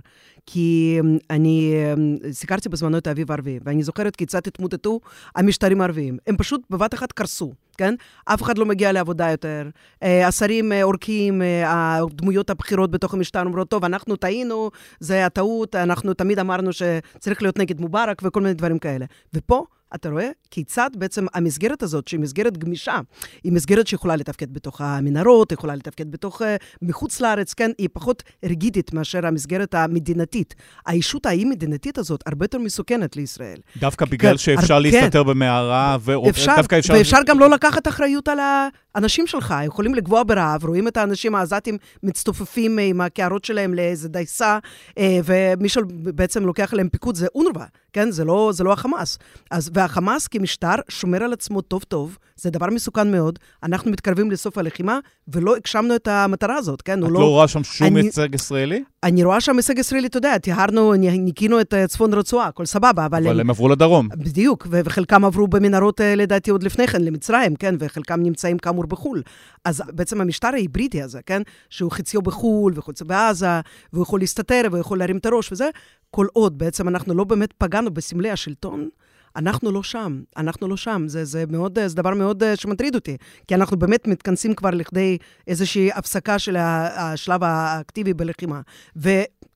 כי אמ, אני אמ, סיקרתי בזמנו את האביב הערבי, ואני זוכרת כיצד התמוטטו המשטרים הערביים. הם פשוט בבת אחת קרסו, כן? אף אחד לא מגיע לעבודה יותר. אה, השרים עורקים, הדמויות הבכירות בתוך המשטר אומרות, טוב, אנחנו טעינו, זה הטעות, אנחנו תמיד אמרנו שצריך להיות נגד מובארק וכל מיני דברים כאלה. ופה אתה רואה כיצד בעצם המסגרת הזאת, שהיא מסגרת גמישה, היא מסגרת שיכולה לתפקד בתוך המנהרות, יכולה לתפקד בתוך, מחוץ לארץ, כן? היא פחות ריגידית מאשר המסגרת המדינתית. הישות האי-מדינתית הזאת הרבה יותר מסוכנת לישראל. דווקא בגלל כן, שאפשר הר... להסתתר כן. במערה, ודווקא אפשר... ואפשר גם לא לקחת אחריות על, ה... אנשים שלך יכולים לגבוה ברעב, רואים את האנשים העזתים מצטופפים עם הקערות שלהם לאיזה דייסה, אה, ומי שבעצם לוקח עליהם פיקוד זה אונרווה, כן? זה לא, זה לא החמאס. אז, והחמאס כמשטר שומר על עצמו טוב-טוב, זה דבר מסוכן מאוד. אנחנו מתקרבים לסוף הלחימה, ולא הגשמנו את המטרה הזאת, כן? את לא, לא רואה שם שום אני, הישג ישראלי? אני רואה שם הישג ישראלי, אתה יודע, טיהרנו, ניקינו את צפון רצועה, הכל סבבה, אבל... אבל הם, הם עברו לדרום. בדיוק, וחלקם עברו במנהרות, אה, לדעתי, עוד לפני כן, למצרים, כן? וחלקם נמצאים כאמור בחו"ל. אז בעצם המשטר ההיברידי הזה, כן? שהוא חציו בחו"ל וחציו בעזה, והוא יכול להסתתר והוא יכול להרים את הראש וזה, כל עוד בעצם אנחנו לא באמת פגענו בסמלי השלטון, אנחנו לא שם, אנחנו לא שם. זה, זה, מאוד, זה דבר מאוד אה, שמטריד אותי, כי אנחנו באמת מתכנסים כבר לכדי איזושהי הפסקה של השלב האקטיבי בלחימה. ו...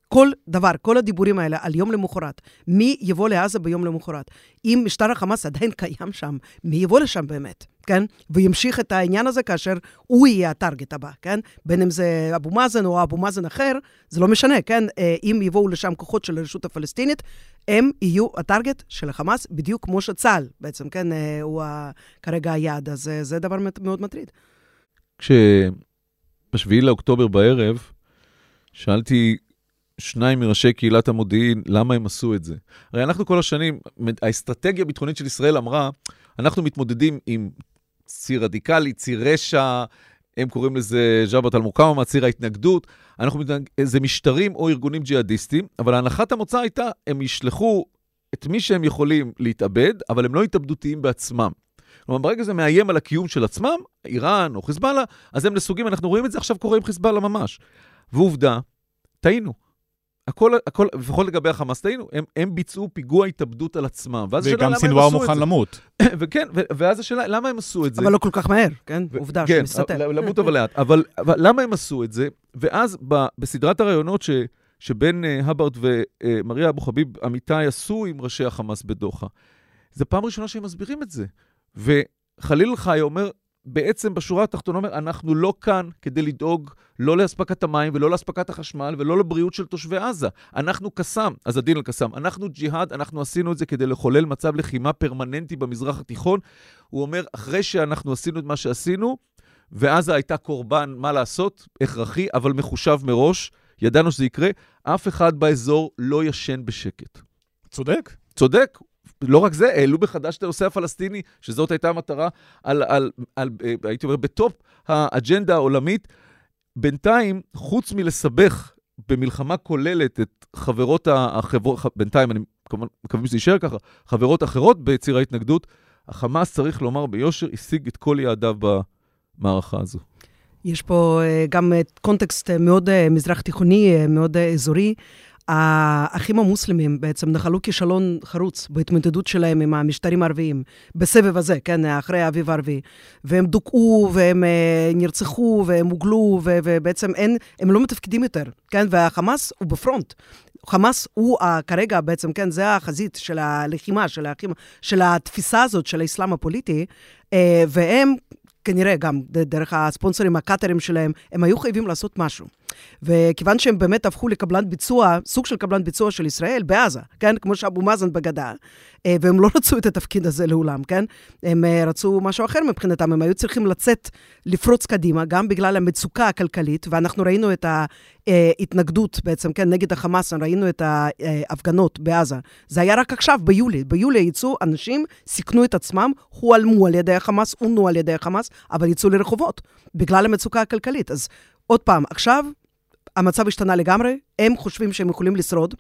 כל דבר, כל הדיבורים האלה על יום למחרת, מי יבוא לעזה ביום למחרת? אם משטר החמאס עדיין קיים שם, מי יבוא לשם באמת, כן? וימשיך את העניין הזה כאשר הוא יהיה הטארגט הבא, כן? בין אם זה אבו מאזן או אבו מאזן אחר, זה לא משנה, כן? אה, אם יבואו לשם כוחות של הרשות הפלסטינית, הם יהיו הטארגט של החמאס, בדיוק כמו שצה"ל בעצם, כן? אה, הוא כרגע היעד, אז אה, זה דבר מאוד מטריד. כשב-7 לאוקטובר בערב, שאלתי שניים מראשי קהילת המודיעין, למה הם עשו את זה? הרי אנחנו כל השנים, האסטרטגיה הביטחונית של ישראל אמרה, אנחנו מתמודדים עם ציר רדיקלי, ציר רשע, הם קוראים לזה ג'אבת אל-מוקאמה, ציר ההתנגדות. אנחנו מתנג... זה משטרים או ארגונים ג'יהאדיסטים, אבל הנחת המוצא הייתה, הם ישלחו את מי שהם יכולים להתאבד, אבל הם לא התאבדותיים בעצמם. כלומר, ברגע זה מאיים על הקיום של עצמם, איראן או חיזבאללה, אז הם נסוגים, אנחנו רואים את זה עכשיו קורה עם חיזבאללה ממש. ועובדה, טעינו. הכל, הכל, לפחות לגבי החמאס, טעינו, הם, הם ביצעו פיגוע התאבדות על עצמם. ואז השאלה, למה הם עשו את זה? וגם סינואר מוכן למות. וכן, ואז השאלה, למה הם עשו את זה? אבל לא כל כך מהר, כן? ו- עובדה כן, שמסתתר. למות אבל לאט. אבל, אבל למה הם עשו את זה? ואז ב, בסדרת הראיונות ש, שבן uh, הברד ומריה אבו חביב אמיתי עשו עם ראשי החמאס בדוחה, זו פעם ראשונה שהם מסבירים את זה. וחליל חי אומר, בעצם בשורה התחתונה אומר, אנחנו לא כאן כדי לדאוג לא לאספקת המים ולא לאספקת החשמל ולא לבריאות של תושבי עזה. אנחנו קסאם, אז הדין על קסאם. אנחנו ג'יהאד, אנחנו עשינו את זה כדי לחולל מצב לחימה פרמננטי במזרח התיכון. הוא אומר, אחרי שאנחנו עשינו את מה שעשינו, ועזה הייתה קורבן, מה לעשות, הכרחי, אבל מחושב מראש, ידענו שזה יקרה, אף אחד באזור לא ישן בשקט. צודק. צודק, לא רק זה, העלו מחדש את הנושא הפלסטיני, שזאת הייתה המטרה, על, על, על, על, הייתי אומר, בטופ האג'נדה העולמית. בינתיים, חוץ מלסבך במלחמה כוללת את חברות החברות, בינתיים, אני כמובן מקווה שזה יישאר ככה, חברות אחרות בציר ההתנגדות, החמאס, צריך לומר ביושר, השיג את כל יעדיו במערכה הזו. יש פה אה, גם קונטקסט מאוד אה, מזרח תיכוני, אה, מאוד אזורי. האחים המוסלמים בעצם נחלו כישלון חרוץ בהתמודדות שלהם עם המשטרים הערביים, בסבב הזה, כן, אחרי האביב הערבי. והם דוכאו, והם uh, נרצחו, והם הוגלו, ו- ובעצם אין, הם לא מתפקדים יותר, כן? והחמאס הוא בפרונט. חמאס הוא uh, כרגע בעצם, כן, זה החזית של הלחימה, של, האחים, של התפיסה הזאת של האסלאם הפוליטי, uh, והם כנראה גם דרך הספונסרים הקאטרים שלהם, הם היו חייבים לעשות משהו. וכיוון שהם באמת הפכו לקבלן ביצוע, סוג של קבלן ביצוע של ישראל בעזה, כן? כמו שאבו מאזן בגדה, אה, והם לא רצו את התפקיד הזה לעולם, כן? הם אה, רצו משהו אחר מבחינתם, הם היו צריכים לצאת, לפרוץ קדימה, גם בגלל המצוקה הכלכלית, ואנחנו ראינו את ההתנגדות בעצם, כן, נגד החמאס, ראינו את ההפגנות בעזה. זה היה רק עכשיו, ביולי. ביולי יצאו אנשים, סיכנו את עצמם, הועלמו על ידי החמאס, עונו על ידי החמאס, אבל יצאו לרחובות, בגלל המצוקה הכלכלית. אז עוד פעם, עכשיו המצב השתנה לגמרי, הם חושבים שהם יכולים לשרוד.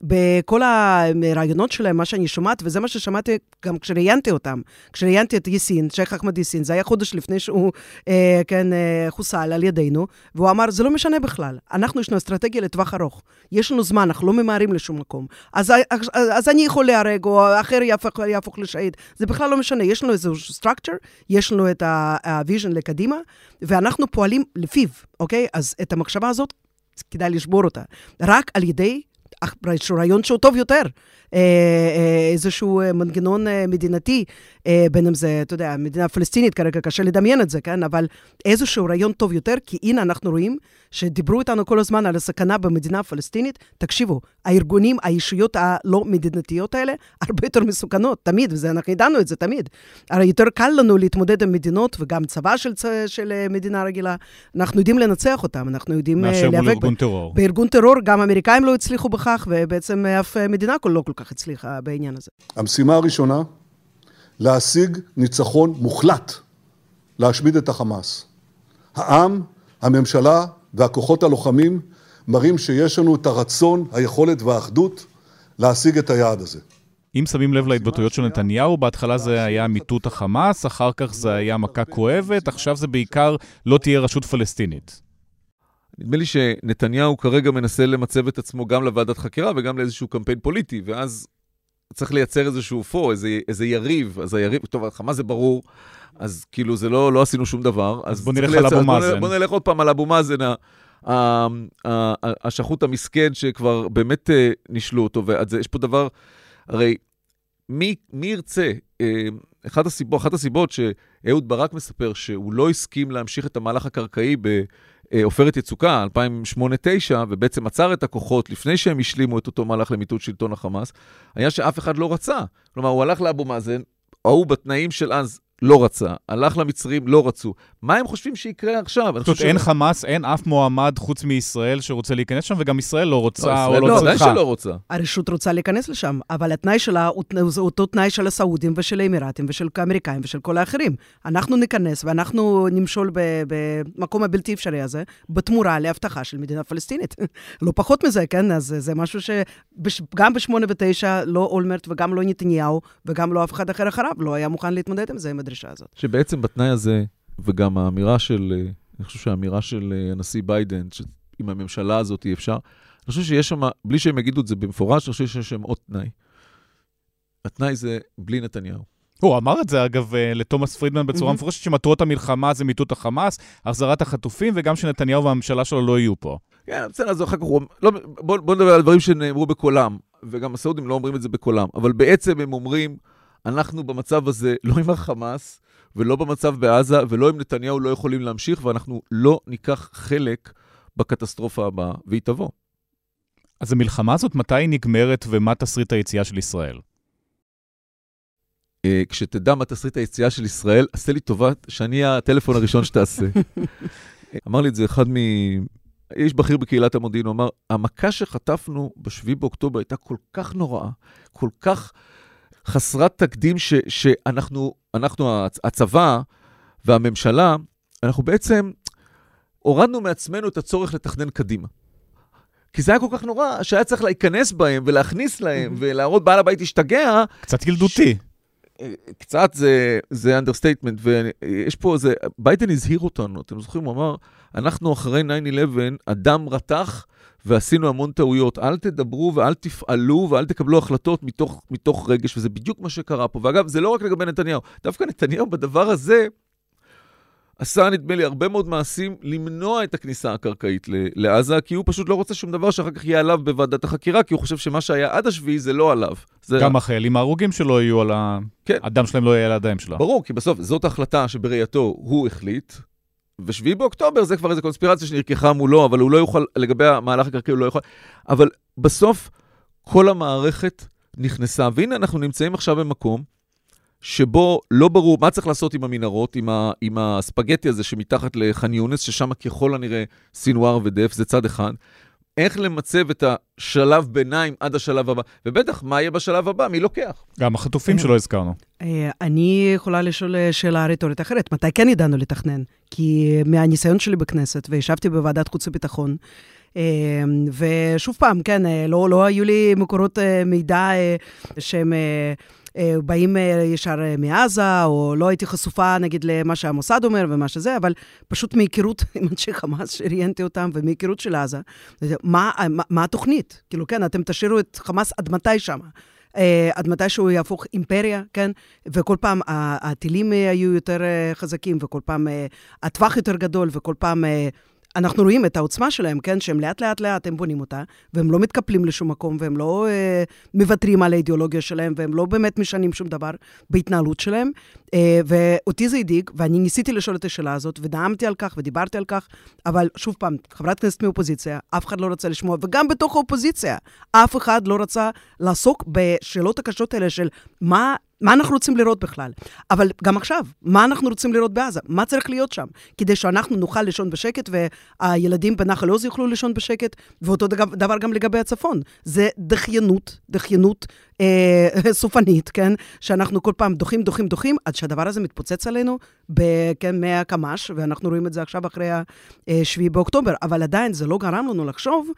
בכל הרעיונות שלהם, מה שאני שומעת, וזה מה ששמעתי גם כשראיינתי אותם, כשראיינתי את יאסין, שייח' אחמד יאסין, זה היה חודש לפני שהוא, אה, כן, אה, חוסל על ידינו, והוא אמר, זה לא משנה בכלל, אנחנו, יש לנו אסטרטגיה לטווח ארוך. יש לנו זמן, אנחנו לא ממהרים לשום מקום. אז, אז, אז אני יכול להיהרג, או אחר יהפוך, יהפוך לשהיד. זה בכלל לא משנה, יש לנו איזשהו structure, יש לנו את ה vision לקדימה, ואנחנו פועלים לפיו, אוקיי? אז את המחשבה הזאת, כדאי לשבור אותה. רק על ידי רעיון שהוא טוב יותר. איזשהו מנגנון מדינתי, בין אם זה, אתה יודע, מדינה פלסטינית, כרגע קשה לדמיין את זה, כן? אבל איזשהו רעיון טוב יותר, כי הנה אנחנו רואים שדיברו איתנו כל הזמן על הסכנה במדינה הפלסטינית. תקשיבו, הארגונים, הישויות הלא מדינתיות האלה, הרבה יותר מסוכנות, תמיד, ואנחנו ידענו את זה תמיד. הרי יותר קל לנו להתמודד עם מדינות, וגם צבא של, של מדינה רגילה, אנחנו יודעים לנצח אותם, אנחנו יודעים להיאבק... מאשר מול ארגון טרור. בארגון טרור, גם האמריקאים לא הצליחו בכך, ובעצם אף מדינה לא כל כך הצליחה בעניין הזה. המשימה הראשונה, להשיג ניצחון מוחלט, להשמיד את החמאס. העם, הממשלה והכוחות הלוחמים מראים שיש לנו את הרצון, היכולת והאחדות להשיג את היעד הזה. אם שמים לב להתבטאויות של נתניהו, בהתחלה זה היה מיטוט החמאס, אחר כך זה היה מכה כואבת, עכשיו זה בעיקר לא תהיה רשות פלסטינית. נדמה לי שנתניהו כרגע מנסה למצב את עצמו גם לוועדת חקירה וגם לאיזשהו קמפיין פוליטי, ואז צריך לייצר איזשהו פו, איזה, איזה יריב, אז היריב, טוב, החמאס זה ברור, אז כאילו זה לא, לא עשינו שום דבר. אז בוא נלך על אבו מאזן. בוא נלך עוד פעם על אבו מאזן, השחוט המסכן שכבר באמת אה, נישלו אותו, ויש פה דבר, הרי מי, מי ירצה? אה, אחת הסיבות, אחת הסיבות שאהוד ברק מספר שהוא לא הסכים להמשיך את המהלך הקרקעי בעופרת יצוקה, 2008-2009, ובעצם עצר את הכוחות לפני שהם השלימו את אותו מהלך למיטוט שלטון החמאס, היה שאף אחד לא רצה. כלומר, הוא הלך לאבו מאזן, ההוא בתנאים של אז לא רצה, הלך למצרים, לא רצו. מה הם חושבים שיקרה עכשיו? זאת אומרת, אין ש... חמאס, אין אף מועמד חוץ מישראל שרוצה להיכנס שם, וגם ישראל לא רוצה לא, ישראל או לא, לא צריכה. לא, שלא רוצה. הרשות רוצה להיכנס לשם, אבל התנאי שלה הוא אותו תנאי של הסעודים ושל האמירתים ושל האמריקאים ושל כל האחרים. אנחנו ניכנס ואנחנו נמשול במקום הבלתי אפשרי הזה, בתמורה להבטחה של מדינה פלסטינית. לא פחות מזה, כן? אז זה משהו שגם ב-8 ו-9, לא אולמרט וגם לא נתניהו וגם לא אף אחד אחר אחריו לא היה מוכן להתמודד עם זה, עם הדרישה הזאת. שבעצם בתנאי הזה, וגם האמירה של, אני חושב שהאמירה של אה, הנשיא ביידן, שעם הממשלה הזאת אי אפשר, אני חושב שיש שם, בלי שהם יגידו את זה במפורש, אני חושב שיש שם עוד תנאי. התנאי זה בלי נתניהו. הוא אמר את זה, אגב, אה, לתומאס פרידמן בצורה מפורשת, שמטרות המלחמה זה מיטוט החמאס, החזרת החטופים, וגם שנתניהו והממשלה שלו לא יהיו פה. כן, בסדר, אז אחר כך הוא... לא, בוא, בוא נדבר על דברים שנאמרו בקולם, וגם הסעודים לא אומרים את זה בקולם, אבל בעצם הם אומרים, אנחנו במצב הזה לא עם החמאס ולא במצב בעזה ולא עם נתניהו לא יכולים להמשיך, ואנחנו לא ניקח חלק בקטסטרופה הבאה, והיא תבוא. אז המלחמה הזאת, מתי היא נגמרת ומה תסריט היציאה של ישראל? Uh, כשתדע מה תסריט היציאה של ישראל, עשה לי טובה שאני הטלפון הראשון שתעשה. אמר לי את זה אחד מ... איש בכיר בקהילת המודיעין, הוא אמר, המכה שחטפנו ב-7 באוקטובר הייתה כל כך נוראה, כל כך חסרת תקדים ש, שאנחנו, אנחנו, הצבא והממשלה, אנחנו בעצם הורדנו מעצמנו את הצורך לתכנן קדימה. כי זה היה כל כך נורא, שהיה צריך להיכנס בהם ולהכניס להם ולהראות בעל הבית השתגע. קצת ילדותי. ש... קצת זה, זה understatement, ויש פה, זה, ביידן הזהיר אותנו, אתם זוכרים, הוא אמר, אנחנו אחרי 9-11, אדם רתח, ועשינו המון טעויות. אל תדברו ואל תפעלו ואל תקבלו החלטות מתוך, מתוך רגש, וזה בדיוק מה שקרה פה. ואגב, זה לא רק לגבי נתניהו, דווקא נתניהו בדבר הזה עשה, נדמה לי, הרבה מאוד מעשים למנוע את הכניסה הקרקעית לעזה, כי הוא פשוט לא רוצה שום דבר שאחר כך יהיה עליו בוועדת החקירה, כי הוא חושב שמה שהיה עד השביעי זה לא עליו. זה... גם החיילים ההרוגים שלו יהיו על ה... כן. הדם שלהם לא יהיה על הידיים שלו. ברור, כי בסוף זאת החלטה שבראייתו הוא החליט, ושביעי באוקטובר זה כבר איזו קונספירציה שנרקחה מולו, אבל הוא לא יוכל, לגבי המהלך הקרקעי הוא לא יכול, אבל בסוף כל המערכת נכנסה, והנה אנחנו נמצאים עכשיו במקום שבו לא ברור מה צריך לעשות עם המנהרות, עם, ה, עם הספגטי הזה שמתחת לח'אן יונס, ששם ככל הנראה סינואר ודף, זה צד אחד. איך למצב את השלב ביניים עד השלב הבא, ובטח, מה יהיה בשלב הבא, מי לוקח? גם החטופים שלא הזכרנו. אה, אני יכולה לשאול אה, שאלה רטורית אחרת, מתי כן ידענו לתכנן? כי מהניסיון שלי בכנסת, וישבתי בוועדת חוץ וביטחון, אה, ושוב פעם, כן, לא, לא היו לי מקורות מידע שהם... אה, באים אה, ישר אה, מעזה, או לא הייתי חשופה, נגיד, למה שהמוסד אומר ומה שזה, אבל פשוט מהיכרות עם אנשי חמאס שראיינתי אותם, ומהיכרות של עזה, מה, מה, מה התוכנית? כאילו, כן, אתם תשאירו את חמאס עד מתי שמה? עד מתי שהוא יהפוך אימפריה, כן? וכל פעם הטילים היו יותר חזקים, וכל פעם הטווח יותר גדול, וכל פעם אנחנו רואים את העוצמה שלהם, כן? שהם לאט לאט לאט הם בונים אותה, והם לא מתקפלים לשום מקום, והם לא אה, מוותרים על האידיאולוגיה שלהם, והם לא באמת משנים שום דבר בהתנהלות שלהם. אה, ואותי זה הדאיג, ואני ניסיתי לשאול את השאלה הזאת, ונאמתי על כך, ודיברתי על כך, אבל שוב פעם, חברת כנסת מאופוזיציה, אף אחד לא רצה לשמוע, וגם בתוך האופוזיציה, אף אחד לא רצה לעסוק בשאלות הקשות האלה של מה מה אנחנו רוצים לראות בכלל? אבל גם עכשיו, מה אנחנו רוצים לראות בעזה? מה צריך להיות שם? כדי שאנחנו נוכל לישון בשקט והילדים בנחל עוז יוכלו לישון בשקט, ואותו דבר גם לגבי הצפון. זה דחיינות, דחיינות אה, סופנית, כן? שאנחנו כל פעם דוחים, דוחים, דוחים, עד שהדבר הזה מתפוצץ עלינו, כן, מהקמ"ש, ואנחנו רואים את זה עכשיו אחרי ה-7 באוקטובר. אבל עדיין זה לא גרם לנו לחשוב,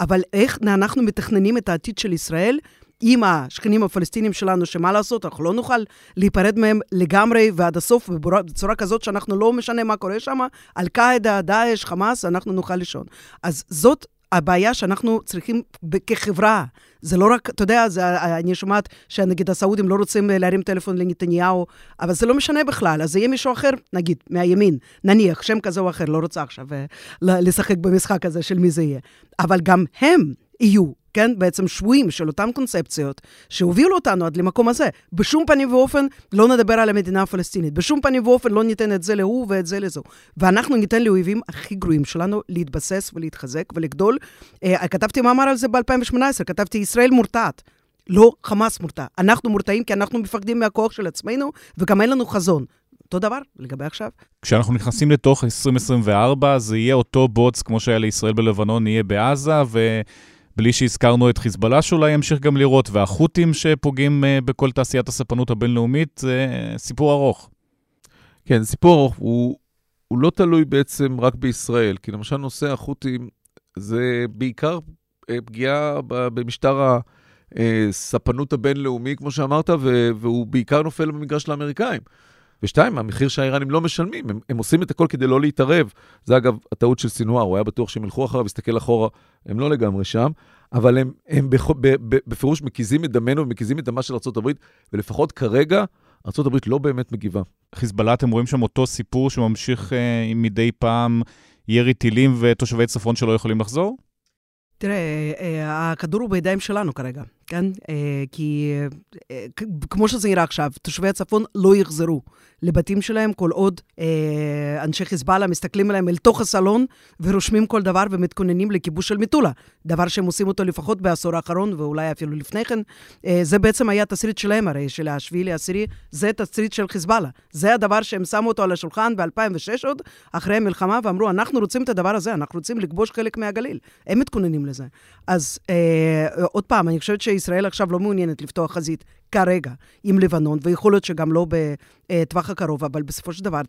אבל איך אנחנו מתכננים את העתיד של ישראל עם השכנים הפלסטינים שלנו, שמה לעשות, אנחנו לא נוכל להיפרד מהם לגמרי ועד הסוף, בצורה כזאת שאנחנו לא משנה מה קורה שם, אל-קאעידה, דאעש, חמאס, אנחנו נוכל לישון. אז זאת הבעיה שאנחנו צריכים כחברה. זה לא רק, אתה יודע, זה, אני שומעת שנגיד הסעודים לא רוצים להרים טלפון לנתניהו, אבל זה לא משנה בכלל, אז זה יהיה מישהו אחר, נגיד, מהימין, נניח, שם כזה או אחר, לא רוצה עכשיו אה, לשחק במשחק הזה של מי זה יהיה. אבל גם הם יהיו כן, בעצם שבויים של אותן קונספציות שהובילו אותנו עד למקום הזה. בשום פנים ואופן לא נדבר על המדינה הפלסטינית, בשום פנים ואופן לא ניתן את זה להוא ואת זה לזו. ואנחנו ניתן לאויבים הכי גרועים שלנו להתבסס ולהתחזק ולגדול. Uh, כתבתי מאמר על זה ב-2018, כתבתי ישראל מורתעת. לא חמאס מורתע. אנחנו מורתעים כי אנחנו מפחדים מהכוח של עצמנו, וגם אין לנו חזון. אותו דבר לגבי עכשיו. כשאנחנו נכנסים לתוך 2024, זה יהיה אותו בוץ כמו שהיה לישראל בלבנון, יהיה בעזה, ו... בלי שהזכרנו את חיזבאללה שאולי ימשיך גם לראות, והחות'ים שפוגעים uh, בכל תעשיית הספנות הבינלאומית, זה סיפור ארוך. כן, סיפור ארוך. הוא, הוא לא תלוי בעצם רק בישראל, כי למשל נושא החות'ים זה בעיקר uh, פגיעה במשטר הספנות הבינלאומי, כמו שאמרת, והוא בעיקר נופל במגרש של האמריקאים. ושתיים, המחיר שהאיראנים לא משלמים, הם, הם עושים את הכל כדי לא להתערב. זה אגב הטעות של סינואר, הוא היה בטוח שהם ילכו אחריו, הסתכל אחורה, הם לא לגמרי שם, אבל הם, הם בכ, ב, ב, בפירוש מקיזים את דמנו ומקיזים את דמה של ארה"ב, ולפחות כרגע, ארה"ב לא באמת מגיבה. חיזבאללה, אתם רואים שם אותו סיפור שממשיך אה, מדי פעם ירי טילים ותושבי צפון שלא יכולים לחזור? תראה, אה, הכדור הוא בידיים שלנו כרגע. כן? אה, כי אה, כמו שזה נראה עכשיו, תושבי הצפון לא יחזרו לבתים שלהם כל עוד אה, אנשי חיזבאללה מסתכלים עליהם אל תוך הסלון ורושמים כל דבר ומתכוננים לכיבוש של מטולה. דבר שהם עושים אותו לפחות בעשור האחרון ואולי אפילו לפני כן. זה בעצם היה התסריט שלהם הרי, של השביעי לעשירי, זה תסריט של חיזבאללה. זה הדבר שהם שמו אותו על השולחן ב-2006 עוד, אחרי המלחמה, ואמרו, אנחנו רוצים את הדבר הזה, אנחנו רוצים לכבוש חלק מהגליל. הם מתכוננים לזה. אז אה, עוד פעם, אני חושבת שישראל עכשיו לא מעוניינת לפתוח חזית כרגע עם לבנון, ויכול להיות שגם לא בטווח הקרוב, אבל בסופו של דבר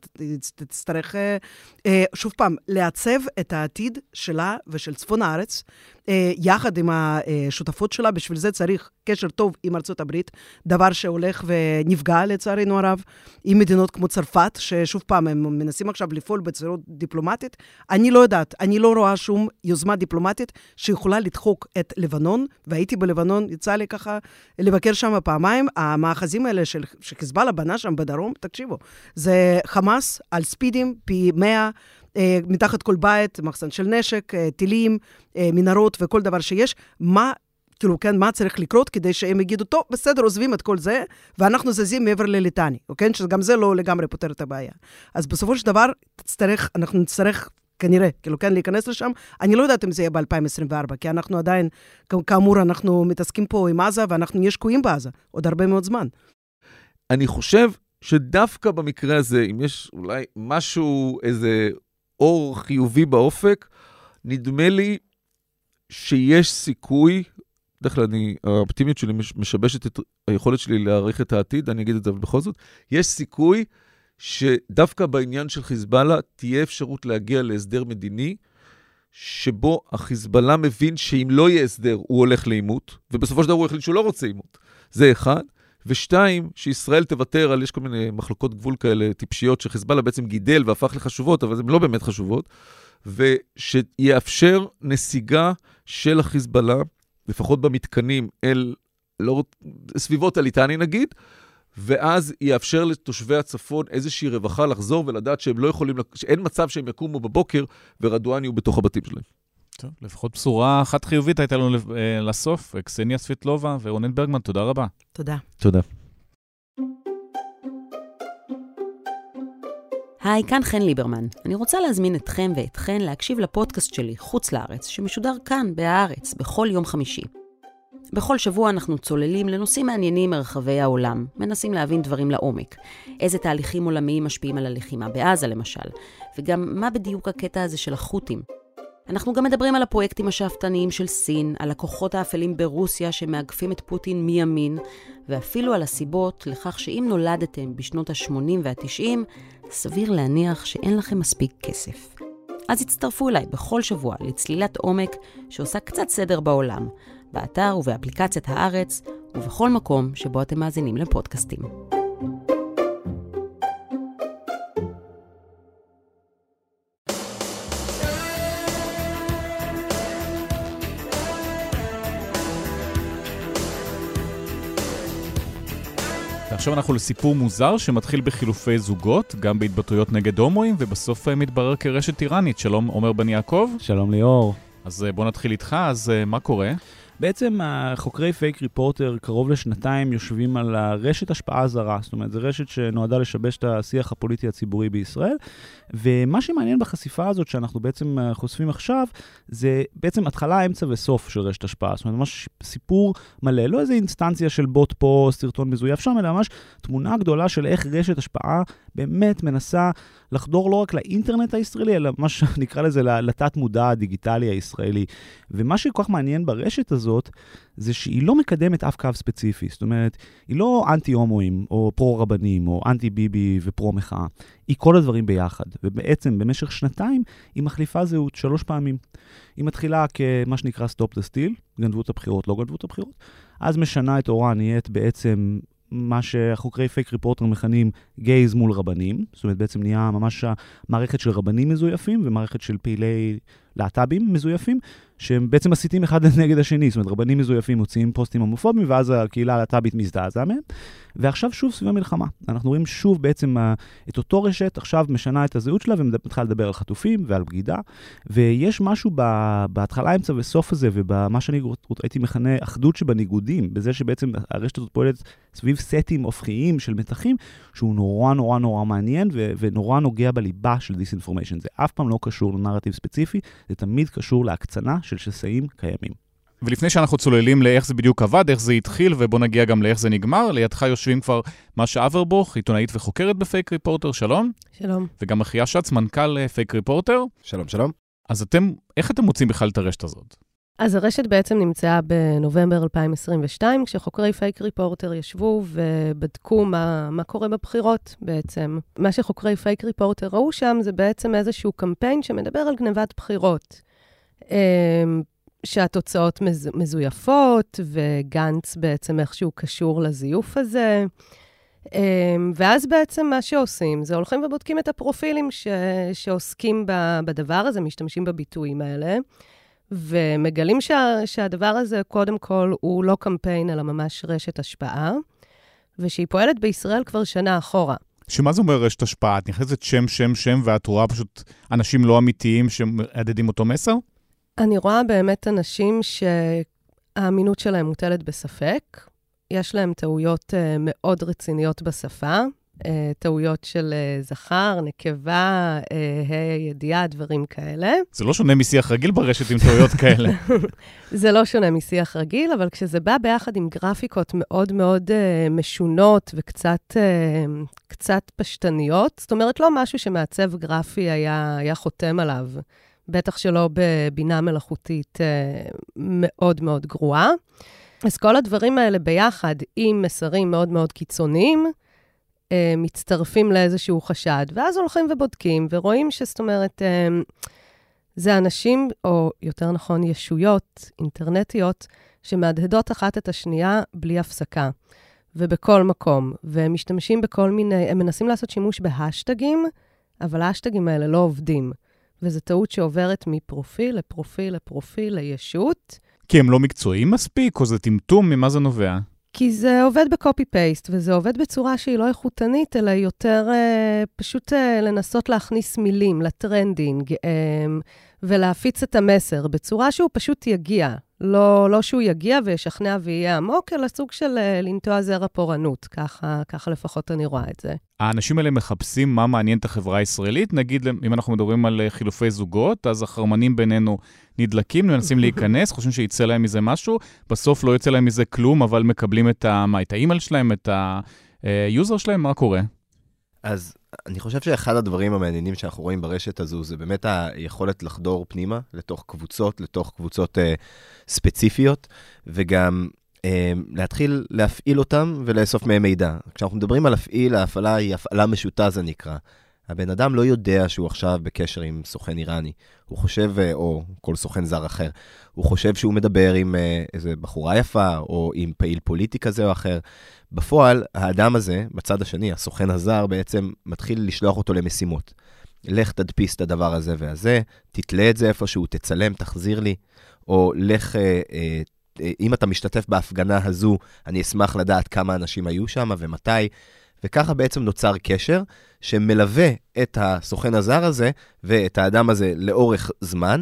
תצטרך, אה, אה, שוב פעם, לעצב את העתיד שלה ושל צפון הארץ, אה, יחד עם השותפות שלה, בשביל זה צריך קשר טוב עם ארצות הברית, דבר שהולך ונפגע לצערנו הרב, עם מדינות כמו צרפת, ששוב פעם, הם מנסים עכשיו לפעול בצורה דיפלומטית. אני לא יודעת, אני לא רואה שום יוזמה דיפלומטית שיכולה לדחוק את לבנון, והייתי בלבנון, יצא לי ככה לבקר שם פעמיים. המאחזים האלה של, שחיזבאללה בנה שם בדרום, תקשיבו, זה חמאס על ספידים פי 100. אה, מתחת כל בית, מחסן של נשק, אה, טילים, אה, מנהרות וכל דבר שיש. מה כאילו, כן, מה צריך לקרות כדי שהם יגידו, טוב, בסדר, עוזבים את כל זה, ואנחנו זזים מעבר לליטני, אוקיי? שגם זה לא לגמרי פותר את הבעיה. אז בסופו של דבר, תצטרך, אנחנו נצטרך כנראה, כאילו, כן, להיכנס לשם. אני לא יודעת אם זה יהיה ב-2024, כי אנחנו עדיין, כאמור, אנחנו מתעסקים פה עם עזה, ואנחנו נהיה שקועים בעזה עוד הרבה מאוד זמן. אני חושב שדווקא במקרה הזה, אם יש אולי משהו, איזה אור חיובי באופק, נדמה לי שיש סיכוי, בדרך כלל אני, האופטימיות שלי משבשת את היכולת שלי להעריך את העתיד, אני אגיד את זה, בכל זאת, יש סיכוי שדווקא בעניין של חיזבאללה תהיה אפשרות להגיע להסדר מדיני, שבו החיזבאללה מבין שאם לא יהיה הסדר, הוא הולך לעימות, ובסופו של דבר הוא החליט שהוא לא רוצה עימות. זה אחד. ושתיים, שישראל תוותר על, יש כל מיני מחלוקות גבול כאלה טיפשיות, שחיזבאללה בעצם גידל והפך לחשובות, אבל הן לא באמת חשובות, ושיאפשר נסיגה של החיזבאללה, לפחות במתקנים, אל, לא, סביבות הליטני נגיד, ואז יאפשר לתושבי הצפון איזושהי רווחה לחזור ולדעת שהם לא יכולים, שאין מצב שהם יקומו בבוקר ורדואן יהיו בתוך הבתים שלהם. טוב, לפחות בשורה אחת חיובית הייתה לנו אה, לסוף. קסניה סביטלובה ורונן ברגמן, תודה רבה. תודה. תודה. היי, כאן חן ליברמן. אני רוצה להזמין אתכם ואתכן להקשיב לפודקאסט שלי, חוץ לארץ, שמשודר כאן, בהארץ, בכל יום חמישי. בכל שבוע אנחנו צוללים לנושאים מעניינים מרחבי העולם, מנסים להבין דברים לעומק. איזה תהליכים עולמיים משפיעים על הלחימה בעזה, למשל, וגם מה בדיוק הקטע הזה של החות'ים. אנחנו גם מדברים על הפרויקטים השאפתניים של סין, על הכוחות האפלים ברוסיה שמאגפים את פוטין מימין, ואפילו על הסיבות לכך שאם נולדתם בשנות ה-80 וה-90, סביר להניח שאין לכם מספיק כסף. אז הצטרפו אליי בכל שבוע לצלילת עומק שעושה קצת סדר בעולם, באתר ובאפליקציית הארץ, ובכל מקום שבו אתם מאזינים לפודקאסטים. ועכשיו אנחנו לסיפור מוזר שמתחיל בחילופי זוגות, גם בהתבטאויות נגד הומואים, ובסוף אה, מתברר כרשת טיראנית. שלום, עומר בן יעקב. שלום ליאור. אז אה, בואו נתחיל איתך, אז אה, מה קורה? בעצם החוקרי פייק ריפורטר קרוב לשנתיים יושבים על הרשת השפעה זרה, זאת אומרת, זו רשת שנועדה לשבש את השיח הפוליטי הציבורי בישראל, ומה שמעניין בחשיפה הזאת שאנחנו בעצם חושפים עכשיו, זה בעצם התחלה, אמצע וסוף של רשת השפעה, זאת אומרת, ממש סיפור מלא, לא איזה אינסטנציה של בוט פה, סרטון מזויף שם, אלא ממש תמונה גדולה של איך רשת השפעה באמת מנסה לחדור לא רק לאינטרנט הישראלי, אלא מה שנקרא לזה, לתת מודע הדיגיטלי הישראלי. ומה שכל כך מעניין ברשת הזאת, זה שהיא לא מקדמת אף קו ספציפי. זאת אומרת, היא לא אנטי-הומואים, או פרו-רבנים, או אנטי-ביבי ופרו-מחאה. היא כל הדברים ביחד. ובעצם, במשך שנתיים, היא מחליפה זהות שלוש פעמים. היא מתחילה כמה שנקרא Stop the Steal, גנבו את הבחירות, לא גנבו את הבחירות. אז משנה את אורה, נהיית בעצם מה שהחוקרי פייק ריפורטר מכנים גייז מול רבנים, זאת אומרת בעצם נהיה ממש מערכת של רבנים מזויפים ומערכת של פעילי להט"בים מזויפים, שהם בעצם מסיתים אחד נגד השני, זאת אומרת, רבנים מזויפים מוציאים פוסטים הומופובים, ואז הקהילה הלהט"בית מזדעזע מהם. ועכשיו שוב סביב המלחמה. אנחנו רואים שוב בעצם את אותו רשת, עכשיו משנה את הזהות שלה ומתחילה לדבר על חטופים ועל בגידה. ויש משהו בהתחלה, אמצע וסוף הזה, ובמה שאני הייתי מכנה אחדות שבניגודים, בזה שבעצם הרשת הזאת פועלת סביב סטים הופכיים של מתחים, שהוא נורא נורא נורא מעניין ונורא נוגע בליבה של disinformation. זה אף פעם לא קשור לנרטיב ספציפי, זה תמיד קשור להקצנה של שסעים קיימים. ולפני שאנחנו צוללים לאיך זה בדיוק עבד, איך זה התחיל, ובוא נגיע גם לאיך זה נגמר, לידך יושבים כבר משה אברבוך, עיתונאית וחוקרת בפייק ריפורטר, שלום. שלום. וגם אחיה שץ, מנכ"ל אה, פייק ריפורטר. שלום, שלום. אז אתם, איך אתם מוצאים בכלל את הרשת הזאת? אז הרשת בעצם נמצאה בנובמבר 2022, כשחוקרי פייק ריפורטר ישבו ובדקו מה, מה קורה בבחירות בעצם. מה שחוקרי פייק ריפורטר ראו שם זה בעצם איזשהו קמפיין שמדבר על גנבת בחירות. שהתוצאות מז, מזויפות, וגנץ בעצם איכשהו קשור לזיוף הזה. אמ, ואז בעצם מה שעושים, זה הולכים ובודקים את הפרופילים ש, שעוסקים בדבר הזה, משתמשים בביטויים האלה. ומגלים שה, שהדבר הזה, קודם כל, הוא לא קמפיין, אלא ממש רשת השפעה, ושהיא פועלת בישראל כבר שנה אחורה. שמה זה אומר רשת השפעה? את נכנסת שם, שם, שם, ואת רואה פשוט אנשים לא אמיתיים שמהדהדים אותו מסר? אני רואה באמת אנשים שהאמינות שלהם מוטלת בספק. יש להם טעויות uh, מאוד רציניות בשפה, אה, טעויות של אה, זכר, נקבה, ה', אה, ידיעה, דברים כאלה. זה לא שונה משיח רגיל ברשת עם טעויות כאלה. זה לא שונה משיח רגיל, אבל כשזה בא ביחד עם גרפיקות מאוד מאוד משונות וקצת קצת פשטניות, זאת אומרת, לא משהו שמעצב גרפי היה, היה חותם עליו, בטח שלא בבינה מלאכותית מאוד מאוד גרועה. אז כל הדברים האלה ביחד, עם מסרים מאוד מאוד קיצוניים, אה, מצטרפים לאיזשהו חשד, ואז הולכים ובודקים, ורואים שזאת אומרת, אה, זה אנשים, או יותר נכון, ישויות אינטרנטיות, שמהדהדות אחת את השנייה בלי הפסקה, ובכל מקום, והם משתמשים בכל מיני, הם מנסים לעשות שימוש בהשטגים, אבל ההשטגים האלה לא עובדים. וזו טעות שעוברת מפרופיל לפרופיל לפרופיל לישות. כי הם לא מקצועיים מספיק, או זה טמטום? ממה זה נובע? כי זה עובד ב copy-paste, וזה עובד בצורה שהיא לא איכותנית, אלא יותר אה, פשוט אה, לנסות להכניס מילים ל trending, אה, ולהפיץ את המסר בצורה שהוא פשוט יגיע. לא, לא שהוא יגיע וישכנע ויהיה עמוק, אלא סוג של אה, לנטוע זרע פורענות. ככה, ככה לפחות אני רואה את זה. האנשים האלה מחפשים מה מעניין את החברה הישראלית. נגיד, אם אנחנו מדברים על אה, חילופי זוגות, אז החרמנים בינינו נדלקים, מנסים להיכנס, חושבים שיצא להם מזה משהו, בסוף לא יוצא להם מזה כלום, אבל מקבלים את, ה, מה, את האימייל שלהם, את ה user שלהם, מה קורה? אז אני חושב שאחד הדברים המעניינים שאנחנו רואים ברשת הזו, זה באמת היכולת לחדור פנימה לתוך קבוצות, לתוך קבוצות אה, ספציפיות, וגם אה, להתחיל להפעיל אותם ולאסוף מהם מידע. כשאנחנו מדברים על להפעיל, ההפעלה היא הפעלה משוטה, זה נקרא. הבן אדם לא יודע שהוא עכשיו בקשר עם סוכן איראני. הוא חושב, אה, או כל סוכן זר אחר, הוא חושב שהוא מדבר עם אה, איזה בחורה יפה, או עם פעיל פוליטי כזה או אחר. בפועל, האדם הזה, בצד השני, הסוכן הזר, בעצם מתחיל לשלוח אותו למשימות. לך תדפיס את הדבר הזה והזה, תתלה את זה איפשהו, תצלם, תחזיר לי, או לך, אה, אה, אם אתה משתתף בהפגנה הזו, אני אשמח לדעת כמה אנשים היו שם ומתי. וככה בעצם נוצר קשר שמלווה את הסוכן הזר הזה ואת האדם הזה לאורך זמן,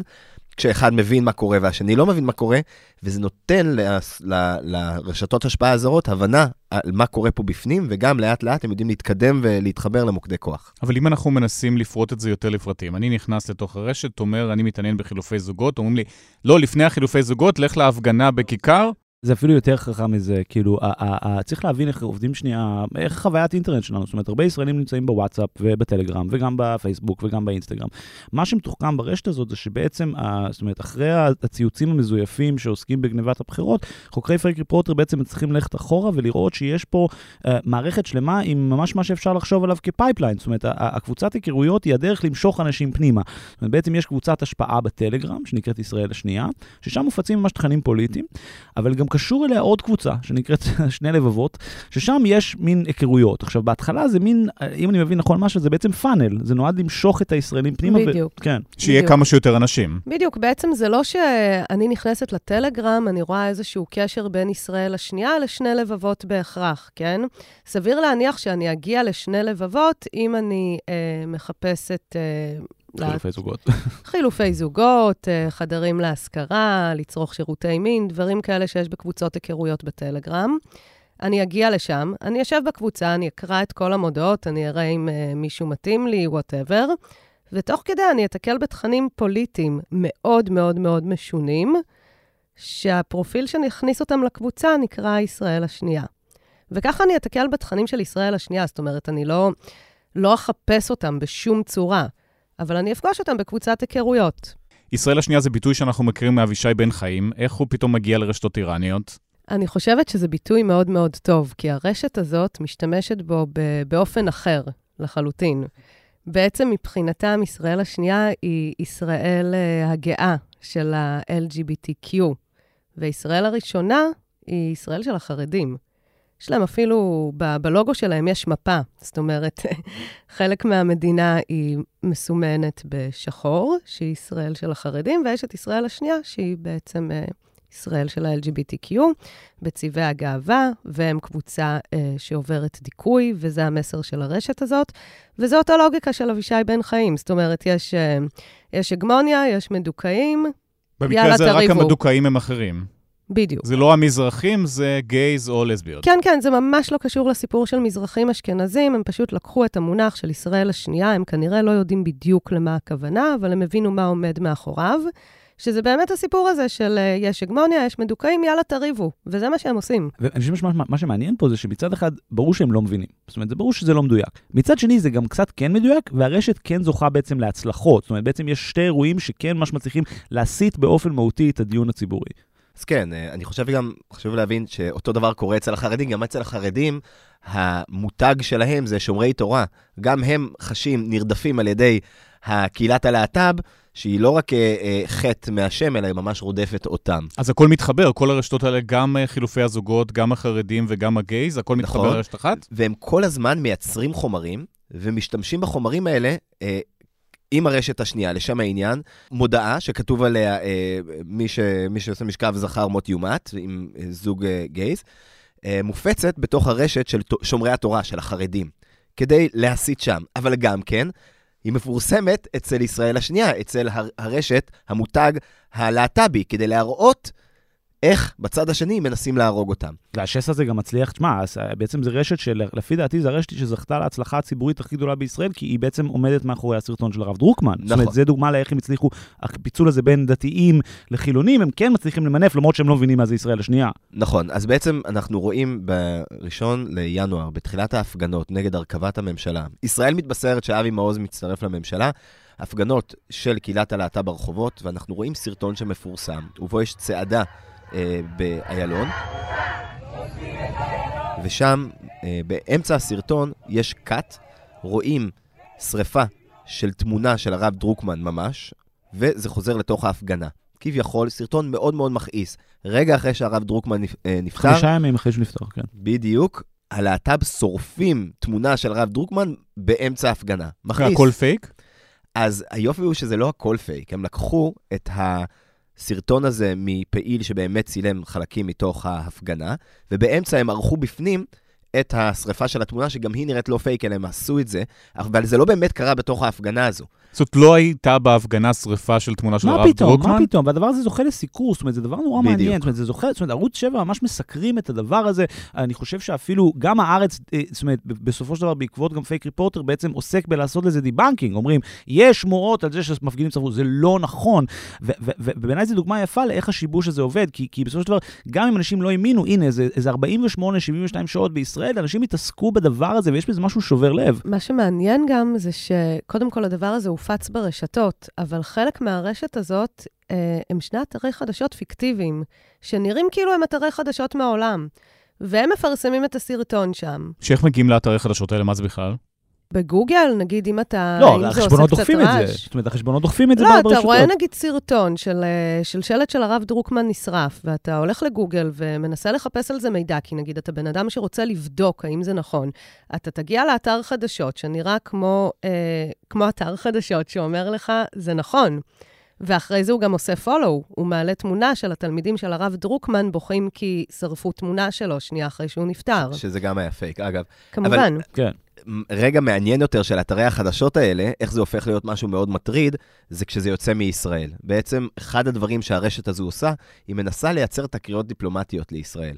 כשאחד מבין מה קורה והשני לא מבין מה קורה, וזה נותן לס, ל, לרשתות השפעה הזרות הבנה על מה קורה פה בפנים, וגם לאט לאט הם יודעים להתקדם ולהתחבר למוקדי כוח. אבל אם אנחנו מנסים לפרוט את זה יותר לפרטים, אני נכנס לתוך הרשת, אומר, אני מתעניין בחילופי זוגות, אומרים לי, לא, לפני החילופי זוגות, לך להפגנה בכיכר, זה אפילו יותר חכם מזה, כאילו, צריך להבין איך עובדים שנייה, איך חוויית אינטרנט שלנו, זאת אומרת, הרבה ישראלים נמצאים בוואטסאפ ובטלגרם, וגם בפייסבוק וגם באינסטגרם. מה שמתוחכם ברשת הזאת זה שבעצם, זאת אומרת, אחרי הציוצים המזויפים שעוסקים בגנבת הבחירות, חוקרי Fake Reporter בעצם צריכים ללכת אחורה ולראות שיש פה uh, מערכת שלמה עם ממש מה שאפשר לחשוב עליו כ pipeline. זאת אומרת, הקבוצת היכרויות היא הדרך למשוך אנשים פנימה. זאת אומרת, בעצם יש קבוצת השפעה גם קשור אליה עוד קבוצה, שנקראת שני לבבות, ששם יש מין היכרויות. עכשיו, בהתחלה זה מין, אם אני מבין נכון משהו, זה בעצם פאנל, זה נועד למשוך את הישראלים פנימה. בדיוק. ו... כן. שיהיה בדיוק. כמה שיותר אנשים. בדיוק, בעצם זה לא שאני נכנסת לטלגרם, אני רואה איזשהו קשר בין ישראל לשנייה לשני לבבות בהכרח, כן? סביר להניח שאני אגיע לשני לבבות אם אני אה, מחפשת... אה, חילופי זוגות. חילופי זוגות, אה, חדרים להשכרה, לצרוך שירותי מין, דברים כאלה שיש בקבוצות היכרויות בטלגרם. אני אגיע לשם, אני אשב בקבוצה, אני אקרא את כל המודעות, אני אראה אם uh, מישהו מתאים לי, whatever, ותוך כדי אני אתקל בתכנים פוליטיים מאוד מאוד מאוד משונים, שהפרופיל שאני אכניס אותם לקבוצה נקרא ישראל השנייה. וככה אני אתקל בתכנים של ישראל השנייה, זאת אומרת, אני לא, לא אחפש אותם בשום צורה. אבל אני אפגוש אותם בקבוצת היכרויות. ישראל השנייה זה ביטוי שאנחנו מכירים מאבישי בן חיים, איך הוא פתאום מגיע לרשתות איראניות? אני חושבת שזה ביטוי מאוד מאוד טוב, כי הרשת הזאת משתמשת בו באופן אחר לחלוטין. בעצם מבחינתם, ישראל השנייה היא ישראל uh, הגאה של ה-LGBTQ, וישראל הראשונה היא ישראל של החרדים. יש להם אפילו, ב- בלוגו שלהם יש מפה. זאת אומרת, חלק מהמדינה היא מסומנת בשחור, שהיא ישראל של החרדים, ויש את ישראל השנייה, שהיא בעצם uh, ישראל של ה-LGBTQ, בצבעי הגאווה, והם קבוצה uh, שעוברת דיכוי, וזה המסר של הרשת הזאת. וזאת הלוגיקה של אבישי בן חיים. זאת אומרת, יש, uh, יש הגמוניה, יש מדוכאים, יאללה, תריבו. במקרה הזה רק המדוכאים הם אחרים. בדיוק. זה לא המזרחים, זה גייז או לסביות. כן, כן, זה ממש לא קשור לסיפור של מזרחים אשכנזים, הם פשוט לקחו את המונח של ישראל השנייה, הם כנראה לא יודעים בדיוק למה הכוונה, אבל הם הבינו מה עומד מאחוריו. שזה באמת הסיפור הזה של אה, יש הגמוניה, יש מדוכאים, יאללה, תריבו. וזה מה שהם עושים. ואני חושב שמה שמעניין פה זה שמצד אחד, ברור שהם לא מבינים. זאת אומרת, זה ברור שזה לא מדויק. מצד שני, זה גם קצת כן מדויק, והרשת כן זוכה בעצם להצלחות. זאת אומרת, בעצם יש שתי אירועים שכן ממש מצליחים להסיט באופן מהותי את הדיון הציבורי. אז כן, אה, אני חושב גם, חשוב להבין שאותו דבר קורה אצל החרדים, גם אצל החרדים, המותג שלהם זה שומרי תורה. גם הם חשים, נרדפים על ידי הקהילת הלהט"ב, שהיא לא רק אה, אה, חטא מהשם, אלא היא ממש רודפת אותם. אז הכל מתחבר, כל הרשתות האלה, גם אה, חילופי הזוגות, גם החרדים וגם הגייז, הכל נכון, מתחבר לרשת אחת? והם כל הזמן מייצרים חומרים, ומשתמשים בחומרים האלה אה, עם הרשת השנייה, לשם העניין, מודעה שכתוב עליה אה, מי, ש, מי שעושה משכב זכר מות יומת, עם אה, זוג אה, גייז. אה, מופצת בתוך הרשת של שומרי התורה, של החרדים, כדי להסית שם. אבל גם כן, היא מפורסמת אצל ישראל השנייה, אצל הר- הרשת, המותג הלהט"בי, כדי להראות איך בצד השני מנסים להרוג אותם. והשס הזה גם מצליח, תשמע, אה, בעצם זה רשת שלפי דעתי זה הרשת שזכתה להצלחה הציבורית הכי גדולה בישראל, כי היא בעצם עומדת מאחורי הסרטון של הרב דרוקמן. זאת אומרת, נכון. זה דוגמה לאיך הם הצליחו, הפיצול הזה בין דתיים לחילונים, הם כן מצליחים למנף, למרות שהם לא מבינים מה זה ישראל השנייה. נכון, אז בעצם אנחנו רואים בראשון לינואר, בתחילת ההפגנות נגד הרכבת הממשלה, ישראל מתבשרת שאבי מעוז מצטרף לממשלה, הפגנות של קהילת הלהט"ב ברחובות, ואנחנו רואים סרטון שמפורסם, ובו יש צעדה אה, באיילון, ושם, אה, באמצע הסרטון, יש קאט, רואים שריפה של תמונה של הרב דרוקמן ממש, וזה חוזר לתוך ההפגנה. כביכול, סרטון מאוד מאוד מכעיס. רגע אחרי שהרב דרוקמן אה, נפטר, חמישה ימים אחרי שהוא נפטר, כן. בדיוק, הלהט"ב שורפים תמונה של הרב דרוקמן באמצע ההפגנה. מכעיס. הכל פייק? אז היופי הוא שזה לא הכל פייק, הם לקחו את הסרטון הזה מפעיל שבאמת צילם חלקים מתוך ההפגנה, ובאמצע הם ערכו בפנים את השריפה של התמונה, שגם היא נראית לא פייק, אלא הם עשו את זה, אבל זה לא באמת קרה בתוך ההפגנה הזו. זאת אומרת, לא הייתה בהפגנה שריפה של תמונה של מה הרב פתאום, דרוקמן? מה פתאום? והדבר הזה זוכה לסיקור, זאת אומרת, זה דבר נורא בדיוק. מעניין. זאת אומרת, זה זוכה, זאת אומרת, ערוץ 7 ממש מסקרים את הדבר הזה. אני חושב שאפילו, גם הארץ, אה, זאת אומרת, בסופו של דבר, בעקבות גם Fake Reporter, בעצם עוסק בלעשות לזה debunking. אומרים, יש שמועות על זה שמפגינים שרפו, זה לא נכון. ובעיניי זו דוגמה יפה לאיך השיבוש הזה עובד, כי, כי בסופו של דבר, גם אם אנשים לא האמינו, הנה, איזה, איזה 48-72 שעות בישראל, אנשים התעסקו בדבר הזה, ויש בזה משהו שובר לב. מה שמעניין גם זה שקודם כל הדבר הזה הופץ ברשתות, אבל חלק מהרשת הזאת אה, הם שני אתרי חדשות פיקטיביים, שנראים כאילו הם אתרי חדשות מהעולם. והם מפרסמים את הסרטון שם. שאיך מגיעים לאתרי חדשות האלה, מה זה בכלל? בגוגל, נגיד, אם אתה... לא, אם החשבונות דוחפים את זה. זאת אומרת, החשבונות דוחפים את זה לא, אתה ברשתות. רואה נגיד סרטון של, אה, של שלט של הרב דרוקמן נשרף, ואתה הולך לגוגל ומנסה לחפש על זה מידע, כי נגיד אתה בן אדם שרוצה לבדוק האם זה נכון. אתה תגיע לאתר חדשות, שנראה כמו, אה, כמו אתר חדשות, שאומר לך, זה נכון. ואחרי זה הוא גם עושה follow, הוא מעלה תמונה של התלמידים של הרב דרוקמן בוכים כי שרפו תמונה שלו שנייה אחרי שהוא נפטר. שזה גם היה פייק, אגב. כמובן. כן. רגע מעניין יותר של אתרי החדשות האלה, איך זה הופך להיות משהו מאוד מטריד, זה כשזה יוצא מישראל. בעצם, אחד הדברים שהרשת הזו עושה, היא מנסה לייצר תקריות דיפלומטיות לישראל.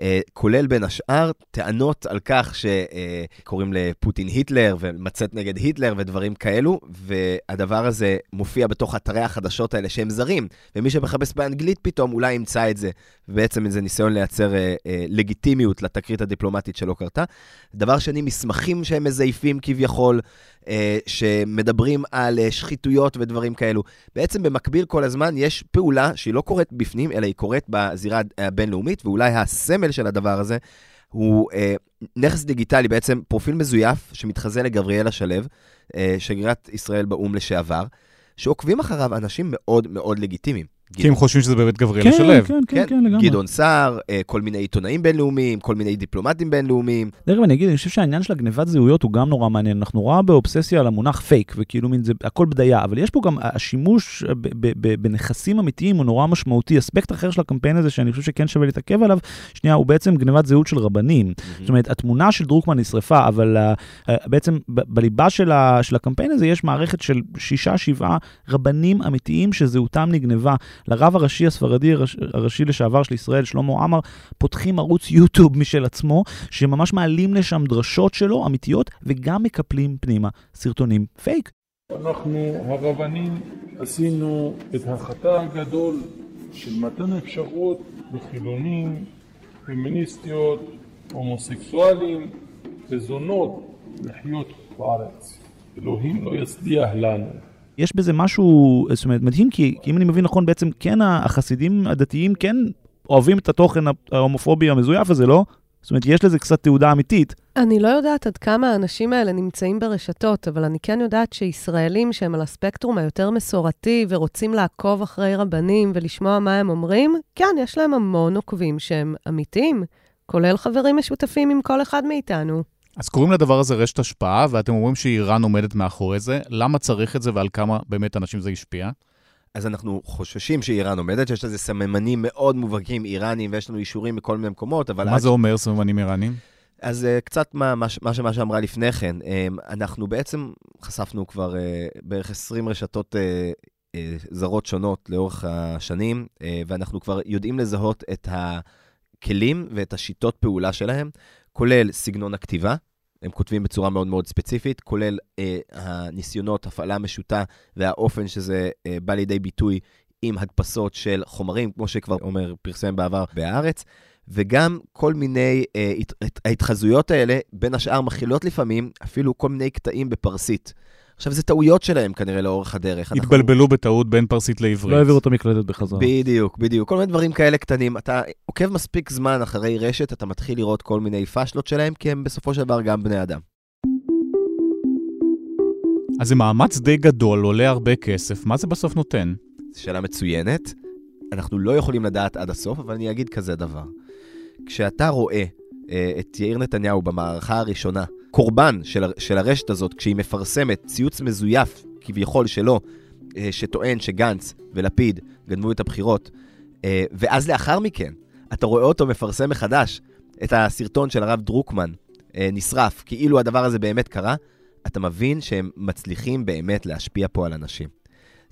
Uh, כולל בין השאר טענות על כך שקוראים uh, לפוטין היטלר ומצאת נגד היטלר ודברים כאלו, והדבר הזה מופיע בתוך אתרי החדשות האלה שהם זרים, ומי שמחפש באנגלית פתאום אולי ימצא את זה, ובעצם זה ניסיון לייצר uh, לגיטימיות לתקרית הדיפלומטית שלא קרתה. דבר שני, מסמכים שהם מזייפים כביכול, אה, שמדברים על אה, שחיתויות ודברים כאלו. בעצם במקביל כל הזמן יש פעולה שהיא לא קורית בפנים, אלא היא קורית בזירה הבינלאומית, ואולי הסמל של הדבר הזה הוא אה, נכס דיגיטלי, בעצם פרופיל מזויף שמתחזה לגבריאלה שלו, אה, שגרירת ישראל באו"ם לשעבר, שעוקבים אחריו אנשים מאוד מאוד לגיטימיים. כי הם חושבים שזה באמת גבריאל כן, שלו. כן, כן, כן, לגמרי. גדעון סער, אה, כל מיני עיתונאים בינלאומיים, כל מיני דיפלומטים בינלאומיים. דרך אגב, אני אגיד, אני חושב שהעניין של הגנבת זהויות הוא גם נורא מעניין. אנחנו רואה באובססיה על המונח פייק, וכאילו מין זה הכל בדיה, אבל יש פה גם השימוש ב- ב- ב- בנכסים אמיתיים הוא נורא משמעותי. אספקט אחר של הקמפיין הזה, שאני חושב שכן שווה להתעכב עליו, שנייה, הוא בעצם גנבת זהות של רבנים. זאת אומרת, התמונה של דרוקמן נשרפה, אבל uh, בעצם ב- בליבה של, ה- של הקמפיין הזה יש מערכת של שישה, שבעה רבנים אמיתיים שזהותם נגנבה. לרב הראשי הספרדי הראש- הראשי לשעבר של ישראל, שלמה עמאר, פותחים ערוץ יוטיוב משל עצמו, שממש מעלים לשם דרשות שלו, אמיתיות, וגם מקפלים פנימה סרטונים פייק. אנחנו הרבנים עשינו את החטא הגדול של מתן אפשרות לחילונים, פמיניסטיות, הומוסקסואלים וזונות לחיות בארץ. אלוהים לא יצליח לנו. יש בזה משהו, זאת אומרת, מדהים, כי, כי אם אני מבין נכון, בעצם כן החסידים הדתיים כן אוהבים את התוכן ההומופובי המזויף הזה, לא? זאת אומרת, יש לזה קצת תעודה אמיתית. אני לא יודעת עד כמה האנשים האלה נמצאים ברשתות, אבל אני כן יודעת שישראלים שהם על הספקטרום היותר מסורתי ורוצים לעקוב אחרי רבנים ולשמוע מה הם אומרים, כן, יש להם המון עוקבים שהם אמיתיים, כולל חברים משותפים עם כל אחד מאיתנו. אז קוראים לדבר הזה רשת השפעה, ואתם אומרים שאיראן עומדת מאחורי זה. למה צריך את זה ועל כמה באמת אנשים זה השפיע? אז אנחנו חוששים שאיראן עומדת, שיש לזה סממנים מאוד מובהקים איראנים, ויש לנו אישורים מכל מיני מקומות, אבל... מה זה אומר, סממנים איראנים? אז uh, קצת מה, מה, מה שמה שאמרה לפני כן, um, אנחנו בעצם חשפנו כבר uh, בערך 20 רשתות uh, uh, זרות שונות לאורך השנים, uh, ואנחנו כבר יודעים לזהות את הכלים ואת השיטות פעולה שלהם, כולל סגנון הכתיבה, הם כותבים בצורה מאוד מאוד ספציפית, כולל אה, הניסיונות, הפעלה משוטה והאופן שזה אה, בא לידי ביטוי עם הדפסות של חומרים, כמו שכבר עומר פרסם בעבר בהארץ, וגם כל מיני אה, ההתחזויות האלה, בין השאר מכילות לפעמים אפילו כל מיני קטעים בפרסית. עכשיו, זה טעויות שלהם כנראה לאורך הדרך. התבלבלו אנחנו... בטעות בין פרסית לעברית. לא העבירו את המקלדת בחזרה. בדיוק, בדיוק. כל מיני דברים כאלה קטנים. אתה עוקב מספיק זמן אחרי רשת, אתה מתחיל לראות כל מיני פאשלות שלהם, כי הם בסופו של דבר גם בני אדם. אז זה מאמץ די גדול, עולה הרבה כסף, מה זה בסוף נותן? זו שאלה מצוינת. אנחנו לא יכולים לדעת עד הסוף, אבל אני אגיד כזה דבר. כשאתה רואה אה, את יאיר נתניהו במערכה הראשונה, קורבן של, של הרשת הזאת, כשהיא מפרסמת ציוץ מזויף, כביכול שלו, אה, שטוען שגנץ ולפיד גנבו את הבחירות, אה, ואז לאחר מכן, אתה רואה אותו מפרסם מחדש את הסרטון של הרב דרוקמן, אה, נשרף, כאילו הדבר הזה באמת קרה, אתה מבין שהם מצליחים באמת להשפיע פה על אנשים.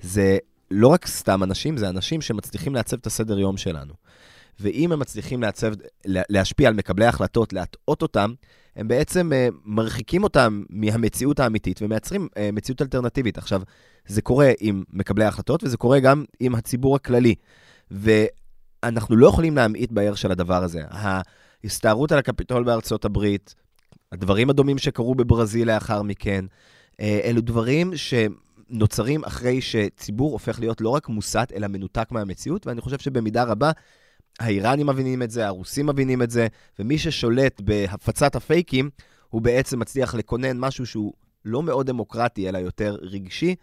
זה לא רק סתם אנשים, זה אנשים שמצליחים לעצב את הסדר יום שלנו. ואם הם מצליחים לעצב, להשפיע על מקבלי ההחלטות, להטעות אותם, הם בעצם uh, מרחיקים אותם מהמציאות האמיתית ומייצרים uh, מציאות אלטרנטיבית. עכשיו, זה קורה עם מקבלי ההחלטות וזה קורה גם עם הציבור הכללי. ואנחנו לא יכולים להמעיט בערך של הדבר הזה. ההסתערות על הקפיטול בארצות הברית, הדברים הדומים שקרו בברזיל לאחר מכן, uh, אלו דברים שנוצרים אחרי שציבור הופך להיות לא רק מוסת, אלא מנותק מהמציאות, ואני חושב שבמידה רבה האיראנים מבינים את זה, הרוסים מבינים את זה, ומי ששולט בהפצת הפייקים, הוא בעצם מצליח לקונן משהו שהוא לא מאוד דמוקרטי, אלא יותר רגשי,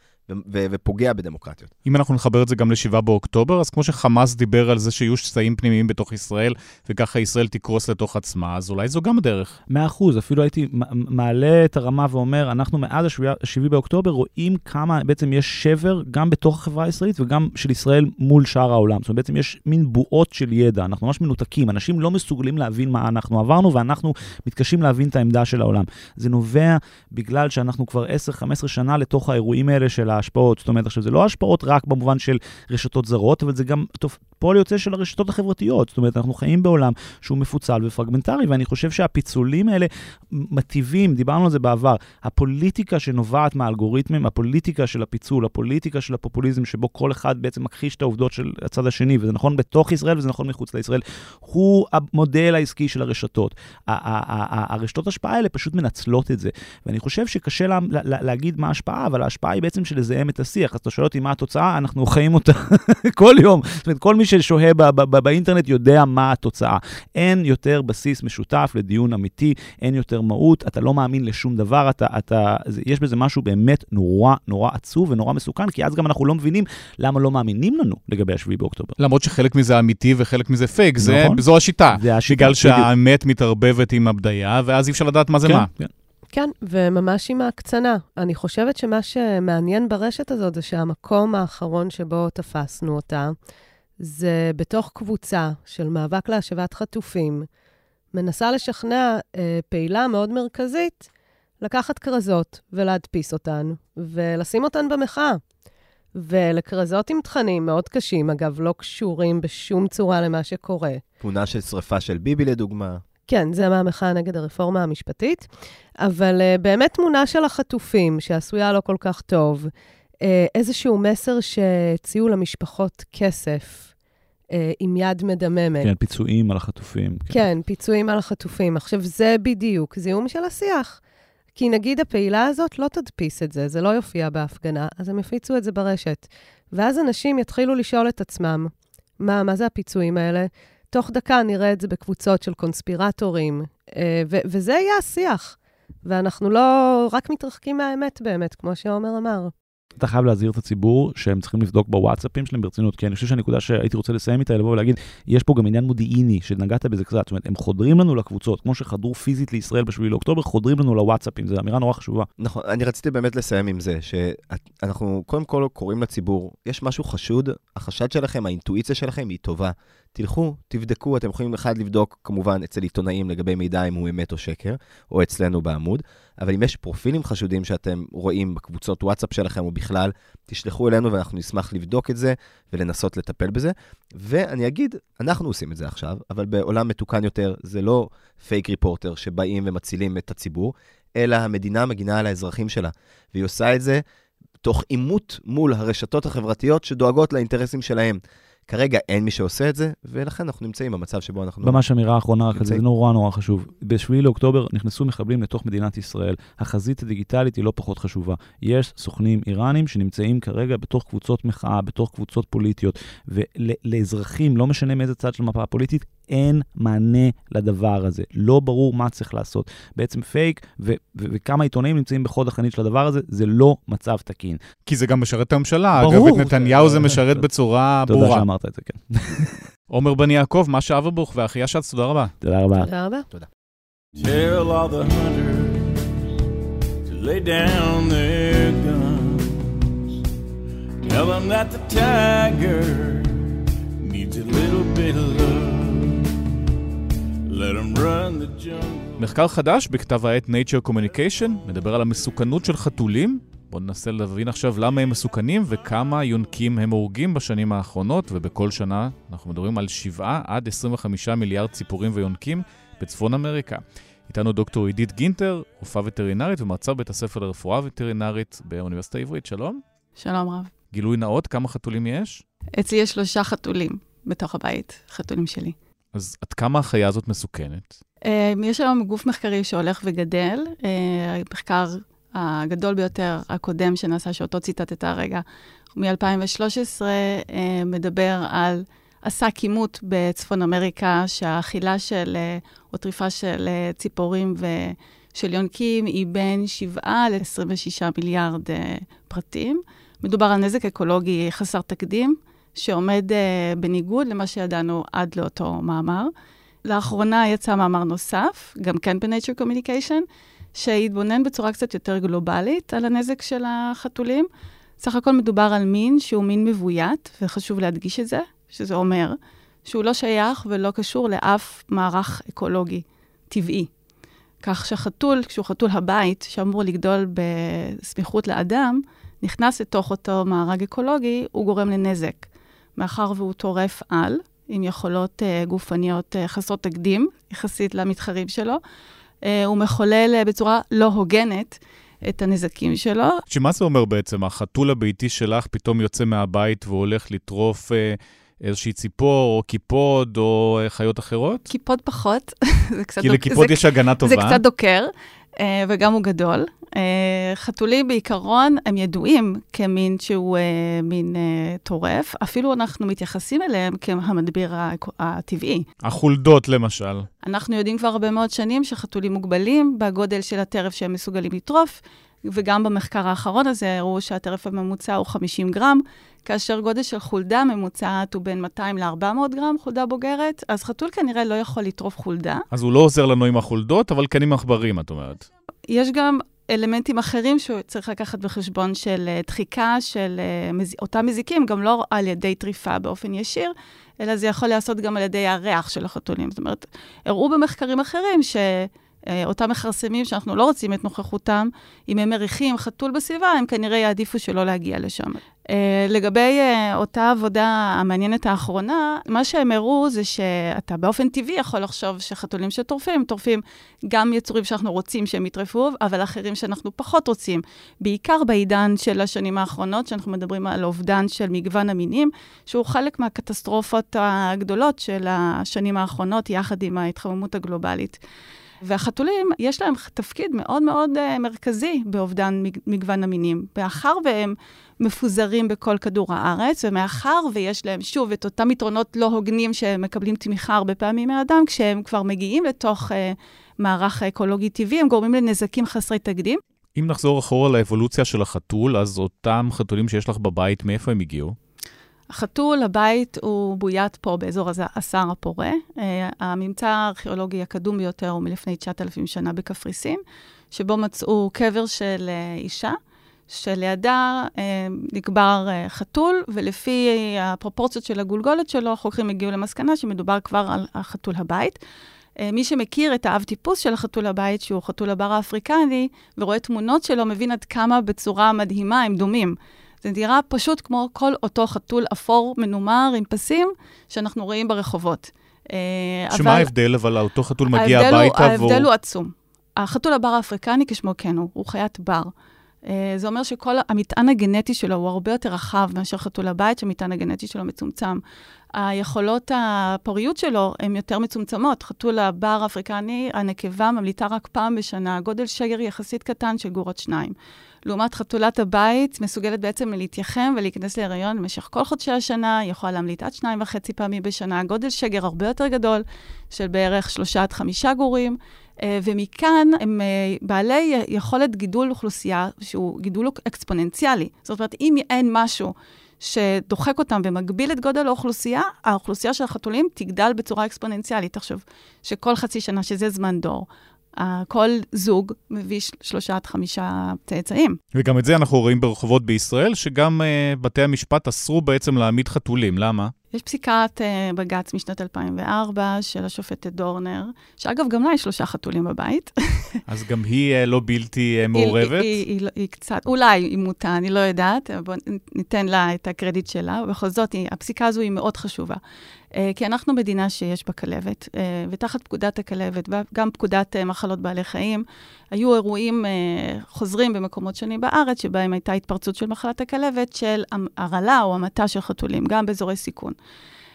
ו- ופוגע בדמוקרטיות. אם אנחנו נחבר את זה גם ל-7 באוקטובר, אז כמו שחמאס דיבר על זה שיהיו שסעים פנימיים בתוך ישראל, וככה ישראל תקרוס לתוך עצמה, אז אולי זו גם דרך. מאה אחוז, אפילו הייתי מעלה את הרמה ואומר, אנחנו מאז ה-7 באוקטובר רואים כמה בעצם יש שבר גם בתוך החברה הישראלית וגם של ישראל מול שאר העולם. זאת אומרת, בעצם יש מין בועות של ידע, אנחנו ממש מנותקים, אנשים לא מסוגלים להבין מה אנחנו עברנו, ואנחנו מתקשים להבין את העמדה של העולם. זה נובע בגלל שאנחנו כבר 10-15 שנה לתוך האירועים האלה של ההשפעות. זאת אומרת, עכשיו, זה לא השפעות רק במובן של רשתות זרות, אבל זה גם פועל יוצא של הרשתות החברתיות. זאת אומרת, אנחנו חיים בעולם שהוא מפוצל ופרגמנטרי, ואני חושב שהפיצולים האלה מטיבים, דיברנו על זה בעבר, הפוליטיקה שנובעת מהאלגוריתמים, הפוליטיקה של הפיצול, הפוליטיקה של הפופוליזם, שבו כל אחד בעצם מכחיש את העובדות של הצד השני, וזה נכון בתוך ישראל וזה נכון מחוץ לישראל, הוא המודל העסקי של הרשתות. הרשתות השפעה האלה פשוט מנצלות את זה. ואני חושב שקשה לה, לה, להגיד מה ההשפעה, אבל ההשפעה היא בעצם של לזהם את השיח. אז אתה שואל אותי מה התוצאה, אנחנו חיים אותה כל יום. זאת אומרת, כל מי ששוהה באינטרנט יודע מה התוצאה. אין יותר בסיס משותף לדיון אמיתי, אין יותר מהות, אתה לא מאמין לשום דבר, אתה, אתה, יש בזה משהו באמת נורא נורא עצוב ונורא מסוכן, כי אז גם אנחנו לא מבינים למה לא מאמינים לנו לגבי 7 באוקטובר. למרות שחלק מזה אמיתי וחלק מזה פייק, נכון. זו השיטה. זה השיטה. בגלל שהאמת מתערבבת עם הבדיה, ואז אי אפשר לדעת מה זה כן, מה. כן. כן, וממש עם ההקצנה. אני חושבת שמה שמעניין ברשת הזאת זה שהמקום האחרון שבו תפסנו אותה, זה בתוך קבוצה של מאבק להשבת חטופים, מנסה לשכנע אה, פעילה מאוד מרכזית לקחת כרזות ולהדפיס אותן, ולשים אותן במחאה. ולכרזות עם תכנים מאוד קשים, אגב, לא קשורים בשום צורה למה שקורה. תמונה של שריפה של ביבי, לדוגמה. כן, זה מהמחאה נגד הרפורמה המשפטית, אבל uh, באמת תמונה של החטופים, שעשויה לא כל כך טוב, uh, איזשהו מסר שהציעו למשפחות כסף. uh, עם יד מדממת. כן, פיצויים על החטופים. כן. כן, פיצויים על החטופים. עכשיו, זה בדיוק זיהום של השיח. כי נגיד הפעילה הזאת לא תדפיס את זה, זה לא יופיע בהפגנה, אז הם יפיצו את זה ברשת. ואז אנשים יתחילו לשאול את עצמם, מה, מה זה הפיצויים האלה? תוך דקה נראה את זה בקבוצות של קונספירטורים, אה, ו- וזה יהיה השיח. ואנחנו לא רק מתרחקים מהאמת באמת, כמו שעומר אמר. אתה חייב להזהיר את הציבור שהם צריכים לבדוק בוואטסאפים שלהם ברצינות, כי אני חושב שהנקודה שהייתי רוצה לסיים איתה, לבוא ולהגיד, יש פה גם עניין מודיעיני, שנגעת בזה קצת, זאת אומרת, הם חודרים לנו לקבוצות, כמו שחדרו פיזית לישראל ב-7 לאוקטובר, חודרים לנו לוואטסאפים, זו אמירה נורא חשובה. נכון, אני רציתי באמת לסיים עם זה, שאנחנו קודם כל קוראים לציבור, יש משהו חשוד, החשד שלכם, האינטואיציה שלכם היא טובה. תלכו, תבדקו, אתם יכולים אחד לבדוק כמובן אצל עיתונאים לגבי מידע אם הוא אמת או שקר, או אצלנו בעמוד, אבל אם יש פרופילים חשודים שאתם רואים בקבוצות וואטסאפ שלכם או בכלל, תשלחו אלינו ואנחנו נשמח לבדוק את זה ולנסות לטפל בזה. ואני אגיד, אנחנו עושים את זה עכשיו, אבל בעולם מתוקן יותר זה לא פייק ריפורטר שבאים ומצילים את הציבור, אלא המדינה מגינה על האזרחים שלה, והיא עושה את זה תוך עימות מול הרשתות החברתיות שדואגות לאינטרסים שלהם. כרגע אין מי שעושה את זה, ולכן אנחנו נמצאים במצב שבו אנחנו... ממש אמירה אחרונה רק זה נורא נורא חשוב. ב-7 לאוקטובר נכנסו מחבלים לתוך מדינת ישראל. החזית הדיגיטלית היא לא פחות חשובה. יש סוכנים איראנים שנמצאים כרגע בתוך קבוצות מחאה, בתוך קבוצות פוליטיות, ולאזרחים, לא משנה מאיזה צד של המפה הפוליטית, אין מענה לדבר הזה. לא ברור מה צריך לעשות. בעצם פייק, ו- ו- וכמה עיתונאים נמצאים בחוד החנית של הדבר הזה, זה לא מצב תקין. כי זה גם משרת את הממשלה. ברור. אגב, את נתניהו זה משרת בצורה ברורה. תודה שאמרת את זה, כן. עומר בני יעקב, משה אברבוך ואחיה שץ, תודה רבה. תודה רבה. תודה רבה. תודה. Tell all the hunters to lay down their guns. Tell them that the tiger needs a little bit of love. מחקר חדש בכתב העת Nature Communication מדבר על המסוכנות של חתולים. בואו ננסה להבין עכשיו למה הם מסוכנים וכמה יונקים הם הורגים בשנים האחרונות, ובכל שנה אנחנו מדברים על 7 עד 25 מיליארד ציפורים ויונקים בצפון אמריקה. איתנו דוקטור עידית גינטר, רופאה וטרינרית ומרצה בבית הספר לרפואה וטרינרית באוניברסיטה העברית. שלום. שלום רב. גילוי נאות, כמה חתולים יש? אצלי יש שלושה חתולים בתוך הבית, חתולים שלי. אז עד כמה החיה הזאת מסוכנת? אה, יש היום גוף מחקרי שהולך וגדל. אה, המחקר הגדול ביותר, הקודם שנעשה, שאותו ציטטת הרגע, מ-2013, אה, מדבר על, עשה כימות בצפון אמריקה, שהאכילה של, או טריפה של ציפורים ושל יונקים היא בין 7 ל-26 מיליארד פרטים. מדובר על נזק אקולוגי חסר תקדים, שעומד uh, בניגוד למה שידענו עד לאותו מאמר. לאחרונה יצא מאמר נוסף, גם כן ב-Nature Communication, שהתבונן בצורה קצת יותר גלובלית על הנזק של החתולים. סך הכל מדובר על מין שהוא מין מבוית, וחשוב להדגיש את זה, שזה אומר שהוא לא שייך ולא קשור לאף מערך אקולוגי טבעי. כך שחתול, כשהוא חתול הבית, שאמור לגדול בסמיכות לאדם, נכנס לתוך אותו מארג אקולוגי, הוא גורם לנזק. מאחר והוא טורף על, עם יכולות uh, גופניות uh, חסרות תקדים, יחסית למתחרים שלו, uh, הוא מחולל uh, בצורה לא הוגנת את הנזקים שלו. שמה זה אומר בעצם? החתול הביתי שלך פתאום יוצא מהבית והולך לטרוף... Uh... איזושהי ציפור, או קיפוד, או חיות אחרות? קיפוד פחות. זה קצת כי לקיפוד זה, יש הגנה טובה. זה קצת דוקר, וגם הוא גדול. חתולים בעיקרון הם ידועים כמין שהוא מין טורף, אפילו אנחנו מתייחסים אליהם כהמדביר הטבעי. החולדות למשל. אנחנו יודעים כבר הרבה מאוד שנים שחתולים מוגבלים בגודל של הטרף שהם מסוגלים לטרוף, וגם במחקר האחרון הזה הראו שהטרף הממוצע הוא 50 גרם, כאשר גודל של חולדה ממוצעת הוא בין 200 ל-400 גרם, חולדה בוגרת, אז חתול כנראה לא יכול לטרוף חולדה. אז הוא לא עוזר לנו עם החולדות, אבל כן עם עכברים, את אומרת. יש גם אלמנטים אחרים שצריך לקחת בחשבון של דחיקה של אותם מזיקים, גם לא על ידי טריפה באופן ישיר, אלא זה יכול להיעשות גם על ידי הריח של החתולים. זאת אומרת, הראו במחקרים אחרים ש... אותם מכרסמים שאנחנו לא רוצים את נוכחותם, אם הם מריחים חתול בסביבה, הם כנראה יעדיפו שלא להגיע לשם. Uh, לגבי uh, אותה עבודה המעניינת האחרונה, מה שהם הראו זה שאתה באופן טבעי יכול לחשוב שחתולים שטורפים, טורפים גם יצורים שאנחנו רוצים שהם יטרפו, אבל אחרים שאנחנו פחות רוצים. בעיקר בעידן של השנים האחרונות, שאנחנו מדברים על אובדן של מגוון המינים, שהוא חלק מהקטסטרופות הגדולות של השנים האחרונות, יחד עם ההתחממות הגלובלית. והחתולים, יש להם תפקיד מאוד מאוד uh, מרכזי באובדן מגוון המינים. מאחר והם מפוזרים בכל כדור הארץ, ומאחר ויש להם, שוב, את אותם יתרונות לא הוגנים שהם מקבלים תמיכה הרבה פעמים מהאדם, כשהם כבר מגיעים לתוך uh, מערך אקולוגי טבעי, הם גורמים לנזקים חסרי תקדים. אם נחזור אחורה לאבולוציה של החתול, אז אותם חתולים שיש לך בבית, מאיפה הם הגיעו? החתול, הבית, הוא בוית פה באזור הסהר הפורה. Uh, הממצא הארכיאולוגי הקדום ביותר הוא מלפני 9,000 שנה בקפריסין, שבו מצאו קבר של uh, אישה, שלידה uh, נקבר חתול, ולפי הפרופורציות של הגולגולת שלו, החוקרים הגיעו למסקנה שמדובר כבר על החתול הבית. מי שמכיר את האב טיפוס של החתול הבית, שהוא חתול הבר האפריקני, ורואה תמונות שלו, מבין עד כמה בצורה מדהימה הם דומים. זה נראה פשוט כמו כל אותו חתול אפור מנומר עם פסים שאנחנו רואים ברחובות. אה, שמה ההבדל, אבל אותו חתול מגיע הביתה והוא... ההבדל הוא עצום. החתול הבר האפריקני, כשמו כן הוא, הוא חיית בר. אה, זה אומר שכל המטען הגנטי שלו הוא הרבה יותר רחב מאשר חתול הבית, שהמטען הגנטי שלו מצומצם. היכולות הפוריות שלו הן יותר מצומצמות. חתול הבר האפריקני, הנקבה ממליטה רק פעם בשנה, גודל שגר יחסית קטן של גורות שניים. לעומת חתולת הבית, מסוגלת בעצם להתייחם ולהיכנס להיריון במשך כל חודשי השנה, היא יכולה להמליט עד שניים וחצי פעמים בשנה, גודל שגר הרבה יותר גדול, של בערך שלושה עד חמישה גורים, אה, ומכאן הם אה, בעלי יכולת גידול אוכלוסייה שהוא גידול אקספוננציאלי. זאת אומרת, אם אין משהו שדוחק אותם ומגביל את גודל האוכלוסייה, האוכלוסייה של החתולים תגדל בצורה אקספוננציאלית. תחשוב, שכל חצי שנה, שזה זמן דור, כל זוג מביא שלושה עד חמישה צאצאים. וגם את זה אנחנו רואים ברחובות בישראל, שגם uh, בתי המשפט אסרו בעצם להעמיד חתולים. למה? יש פסיקת uh, בג"ץ משנת 2004 של השופטת דורנר, שאגב, גם לה יש שלושה חתולים בבית. אז גם היא uh, לא בלתי uh, מעורבת? היא, היא, היא, היא קצת, אולי היא מוטה, אני לא יודעת, בואו ניתן לה את הקרדיט שלה. ובכל זאת, היא, הפסיקה הזו היא מאוד חשובה. Uh, כי אנחנו מדינה שיש בה כלבת, uh, ותחת פקודת הכלבת, וגם פקודת uh, מחלות בעלי חיים, היו אירועים uh, חוזרים במקומות שונים בארץ, שבהם הייתה התפרצות של מחלת הכלבת, של הרעלה או המתה של חתולים, גם באזורי סיכון.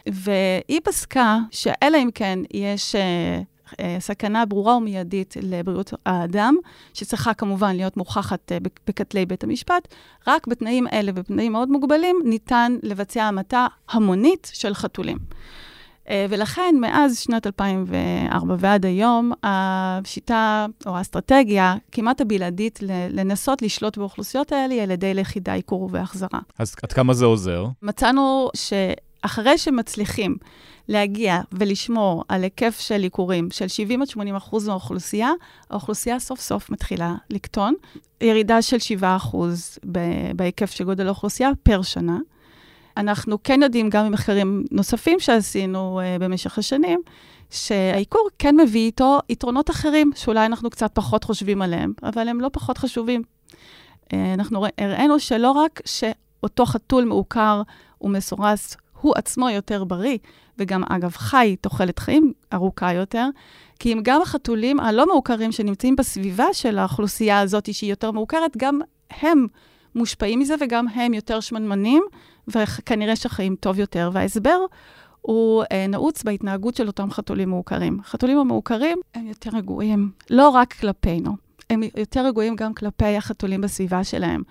והיא פסקה שאלא אם כן יש uh, uh, סכנה ברורה ומיידית לבריאות האדם, שצריכה כמובן להיות מוכחת uh, בכתלי בית המשפט, רק בתנאים אלה ובתנאים מאוד מוגבלים ניתן לבצע המתה המונית של חתולים. אה, ולכן, מאז שנת 2004 ועד היום, השיטה או האסטרטגיה כמעט הבלעדית לנסות לשלוט באוכלוסיות האלה היא על ידי לכידה, עיקור והחזרה. אז עד כמה זה עוזר? מצאנו שאחרי שמצליחים להגיע ולשמור על היקף של עיקורים של 70 עד 80 אחוז מהאוכלוסייה, האוכלוסייה סוף סוף מתחילה לקטון. ירידה של 7 אחוז בהיקף של גודל האוכלוסייה פר שנה. אנחנו כן יודעים, גם ממחקרים נוספים שעשינו uh, במשך השנים, שהעיקור כן מביא איתו יתרונות אחרים, שאולי אנחנו קצת פחות חושבים עליהם, אבל הם לא פחות חשובים. Uh, אנחנו הראינו שלא רק שאותו חתול מעוקר ומסורס, הוא עצמו יותר בריא, וגם, אגב, חי תוחלת חיים ארוכה יותר, כי אם גם החתולים הלא מעוקרים שנמצאים בסביבה של האוכלוסייה הזאת, שהיא יותר מעוקרת, גם הם מושפעים מזה וגם הם יותר שמנמנים, וכנראה שחיים טוב יותר. וההסבר הוא אה, נעוץ בהתנהגות של אותם חתולים מעוקרים. חתולים המעוקרים הם יותר רגועים, לא רק כלפינו, הם יותר רגועים גם כלפי החתולים בסביבה שלהם.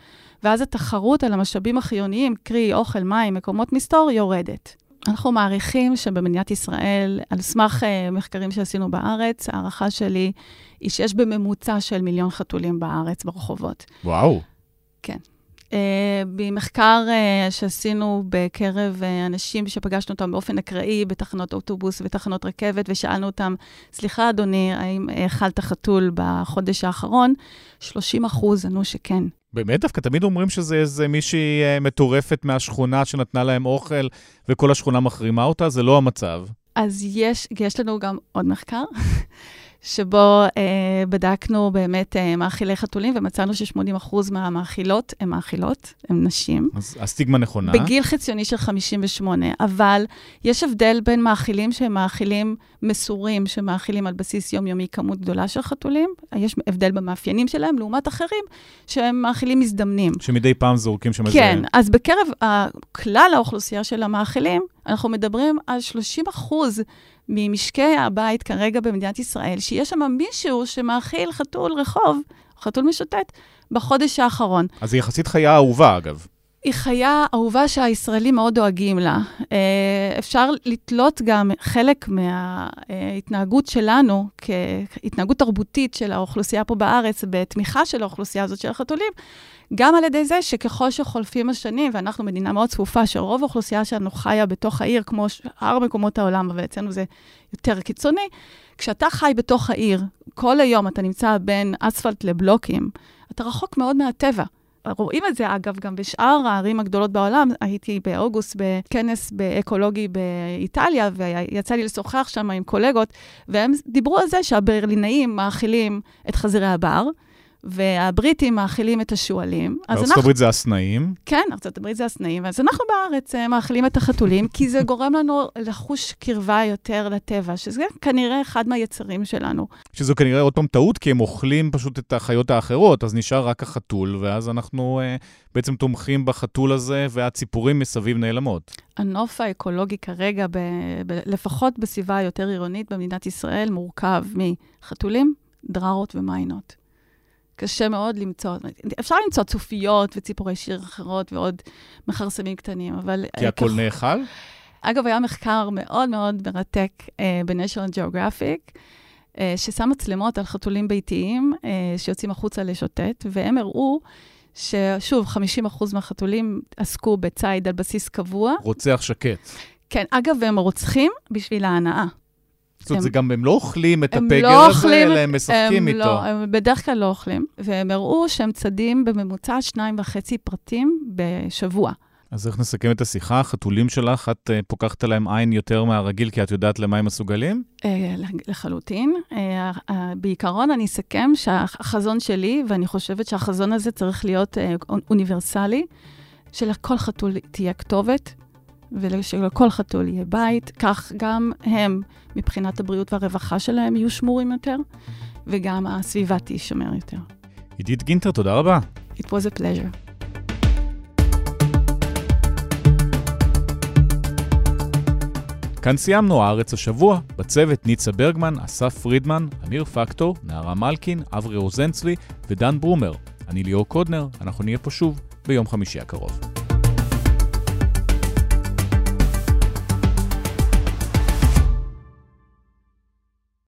ואז התחרות על המשאבים החיוניים, קרי אוכל, מים, מקומות מסתור, יורדת. אנחנו מעריכים שבמדינת ישראל, על סמך uh, מחקרים שעשינו בארץ, הערכה שלי היא שיש בממוצע של מיליון חתולים בארץ ברחובות. וואו. כן. אה, במחקר uh, שעשינו בקרב uh, אנשים שפגשנו אותם באופן אקראי בתחנות אוטובוס ותחנות רכבת, ושאלנו אותם, סליחה, אדוני, האם אכלת חתול בחודש האחרון? 30 אחוז ענו שכן. באמת? דווקא תמיד אומרים שזה איזה מישהי מטורפת מהשכונה שנתנה להם אוכל וכל השכונה מחרימה אותה, זה לא המצב. אז יש, יש לנו גם עוד מחקר. שבו אה, בדקנו באמת אה, מאכילי חתולים, ומצאנו ש-80% מהמאכילות הן מאכילות, הן נשים. אז הסטיגמה נכונה. בגיל חציוני של 58, אבל יש הבדל בין מאכילים שהם מאכילים מסורים, שמאכילים על בסיס יומיומי כמות גדולה של חתולים, יש הבדל במאפיינים שלהם, לעומת אחרים שהם מאכילים מזדמנים. שמדי פעם זורקים שם איזה... כן, אז בקרב כלל האוכלוסייה של המאכילים, אנחנו מדברים על 30 אחוז ממשקי הבית כרגע במדינת ישראל, שיש שם מישהו שמאכיל חתול רחוב, חתול משוטט, בחודש האחרון. אז היא יחסית חיה אהובה, אגב. היא חיה אהובה שהישראלים מאוד דואגים לה. אה, אפשר לתלות גם חלק מההתנהגות שלנו, כהתנהגות תרבותית של האוכלוסייה פה בארץ, בתמיכה של האוכלוסייה הזאת של החתולים, גם על ידי זה שככל שחולפים השנים, ואנחנו מדינה מאוד צפופה, שרוב האוכלוסייה שלנו חיה בתוך העיר, כמו שאר מקומות העולם, אבל אצלנו זה יותר קיצוני, כשאתה חי בתוך העיר, כל היום אתה נמצא בין אספלט לבלוקים, אתה רחוק מאוד מהטבע. רואים את זה, אגב, גם בשאר הערים הגדולות בעולם. הייתי באוגוסט בכנס באקולוגי באיטליה, ויצא לי לשוחח שם עם קולגות, והם דיברו על זה שהברלינאים מאכילים את חזירי הבר. והבריטים מאכילים את השועלים. אנחנו... הברית זה הסנאים. כן, ארצות הברית זה הסנאים, אז אנחנו בארץ אה, מאכילים את החתולים, כי זה גורם לנו לחוש קרבה יותר לטבע, שזה כנראה אחד מהיצרים שלנו. שזו כנראה עוד פעם טעות, כי הם אוכלים פשוט את החיות האחרות, אז נשאר רק החתול, ואז אנחנו אה, בעצם תומכים בחתול הזה, והציפורים מסביב נעלמות. הנוף האקולוגי כרגע, ב, ב, לפחות בסביבה היותר עירונית במדינת ישראל, מורכב מחתולים, דררות ומיינות. קשה מאוד למצוא. אפשר למצוא צופיות וציפורי שיר אחרות ועוד מכרסמים קטנים, אבל... כי הכל כך... נאכל? אגב, היה מחקר מאוד מאוד מרתק uh, ב-National Geographic, uh, ששם מצלמות על חתולים ביתיים uh, שיוצאים החוצה לשוטט, והם הראו ששוב, 50% מהחתולים עסקו בציד על בסיס קבוע. רוצח שקט. כן, אגב, הם רוצחים בשביל ההנאה. זאת אומרת, גם הם לא אוכלים את הפגר לא הזה, אוכלים, אלא הם משחקים הם איתו. לא, הם בדרך כלל לא אוכלים, והם הראו שהם צדים בממוצע שניים וחצי פרטים בשבוע. אז איך נסכם את השיחה? החתולים שלך, את uh, פוקחת עליהם עין יותר מהרגיל, כי את יודעת למה הם מסוגלים? Uh, לחלוטין. Uh, בעיקרון, אני אסכם שהחזון שלי, ואני חושבת שהחזון הזה צריך להיות אוניברסלי, שלכל חתול תהיה כתובת, ושלכל חתול יהיה בית, כך גם הם, מבחינת הבריאות והרווחה שלהם, יהיו שמורים יותר, וגם הסביבה תישמר יותר. עידית גינטר, תודה רבה. It was a pleasure. כאן סיימנו הארץ השבוע, בצוות ניצה ברגמן, אסף פרידמן, אמיר פקטור, נערה מלקין, אברי רוזנצבי ודן ברומר. אני ליאור קודנר, אנחנו נהיה פה שוב ביום חמישי הקרוב.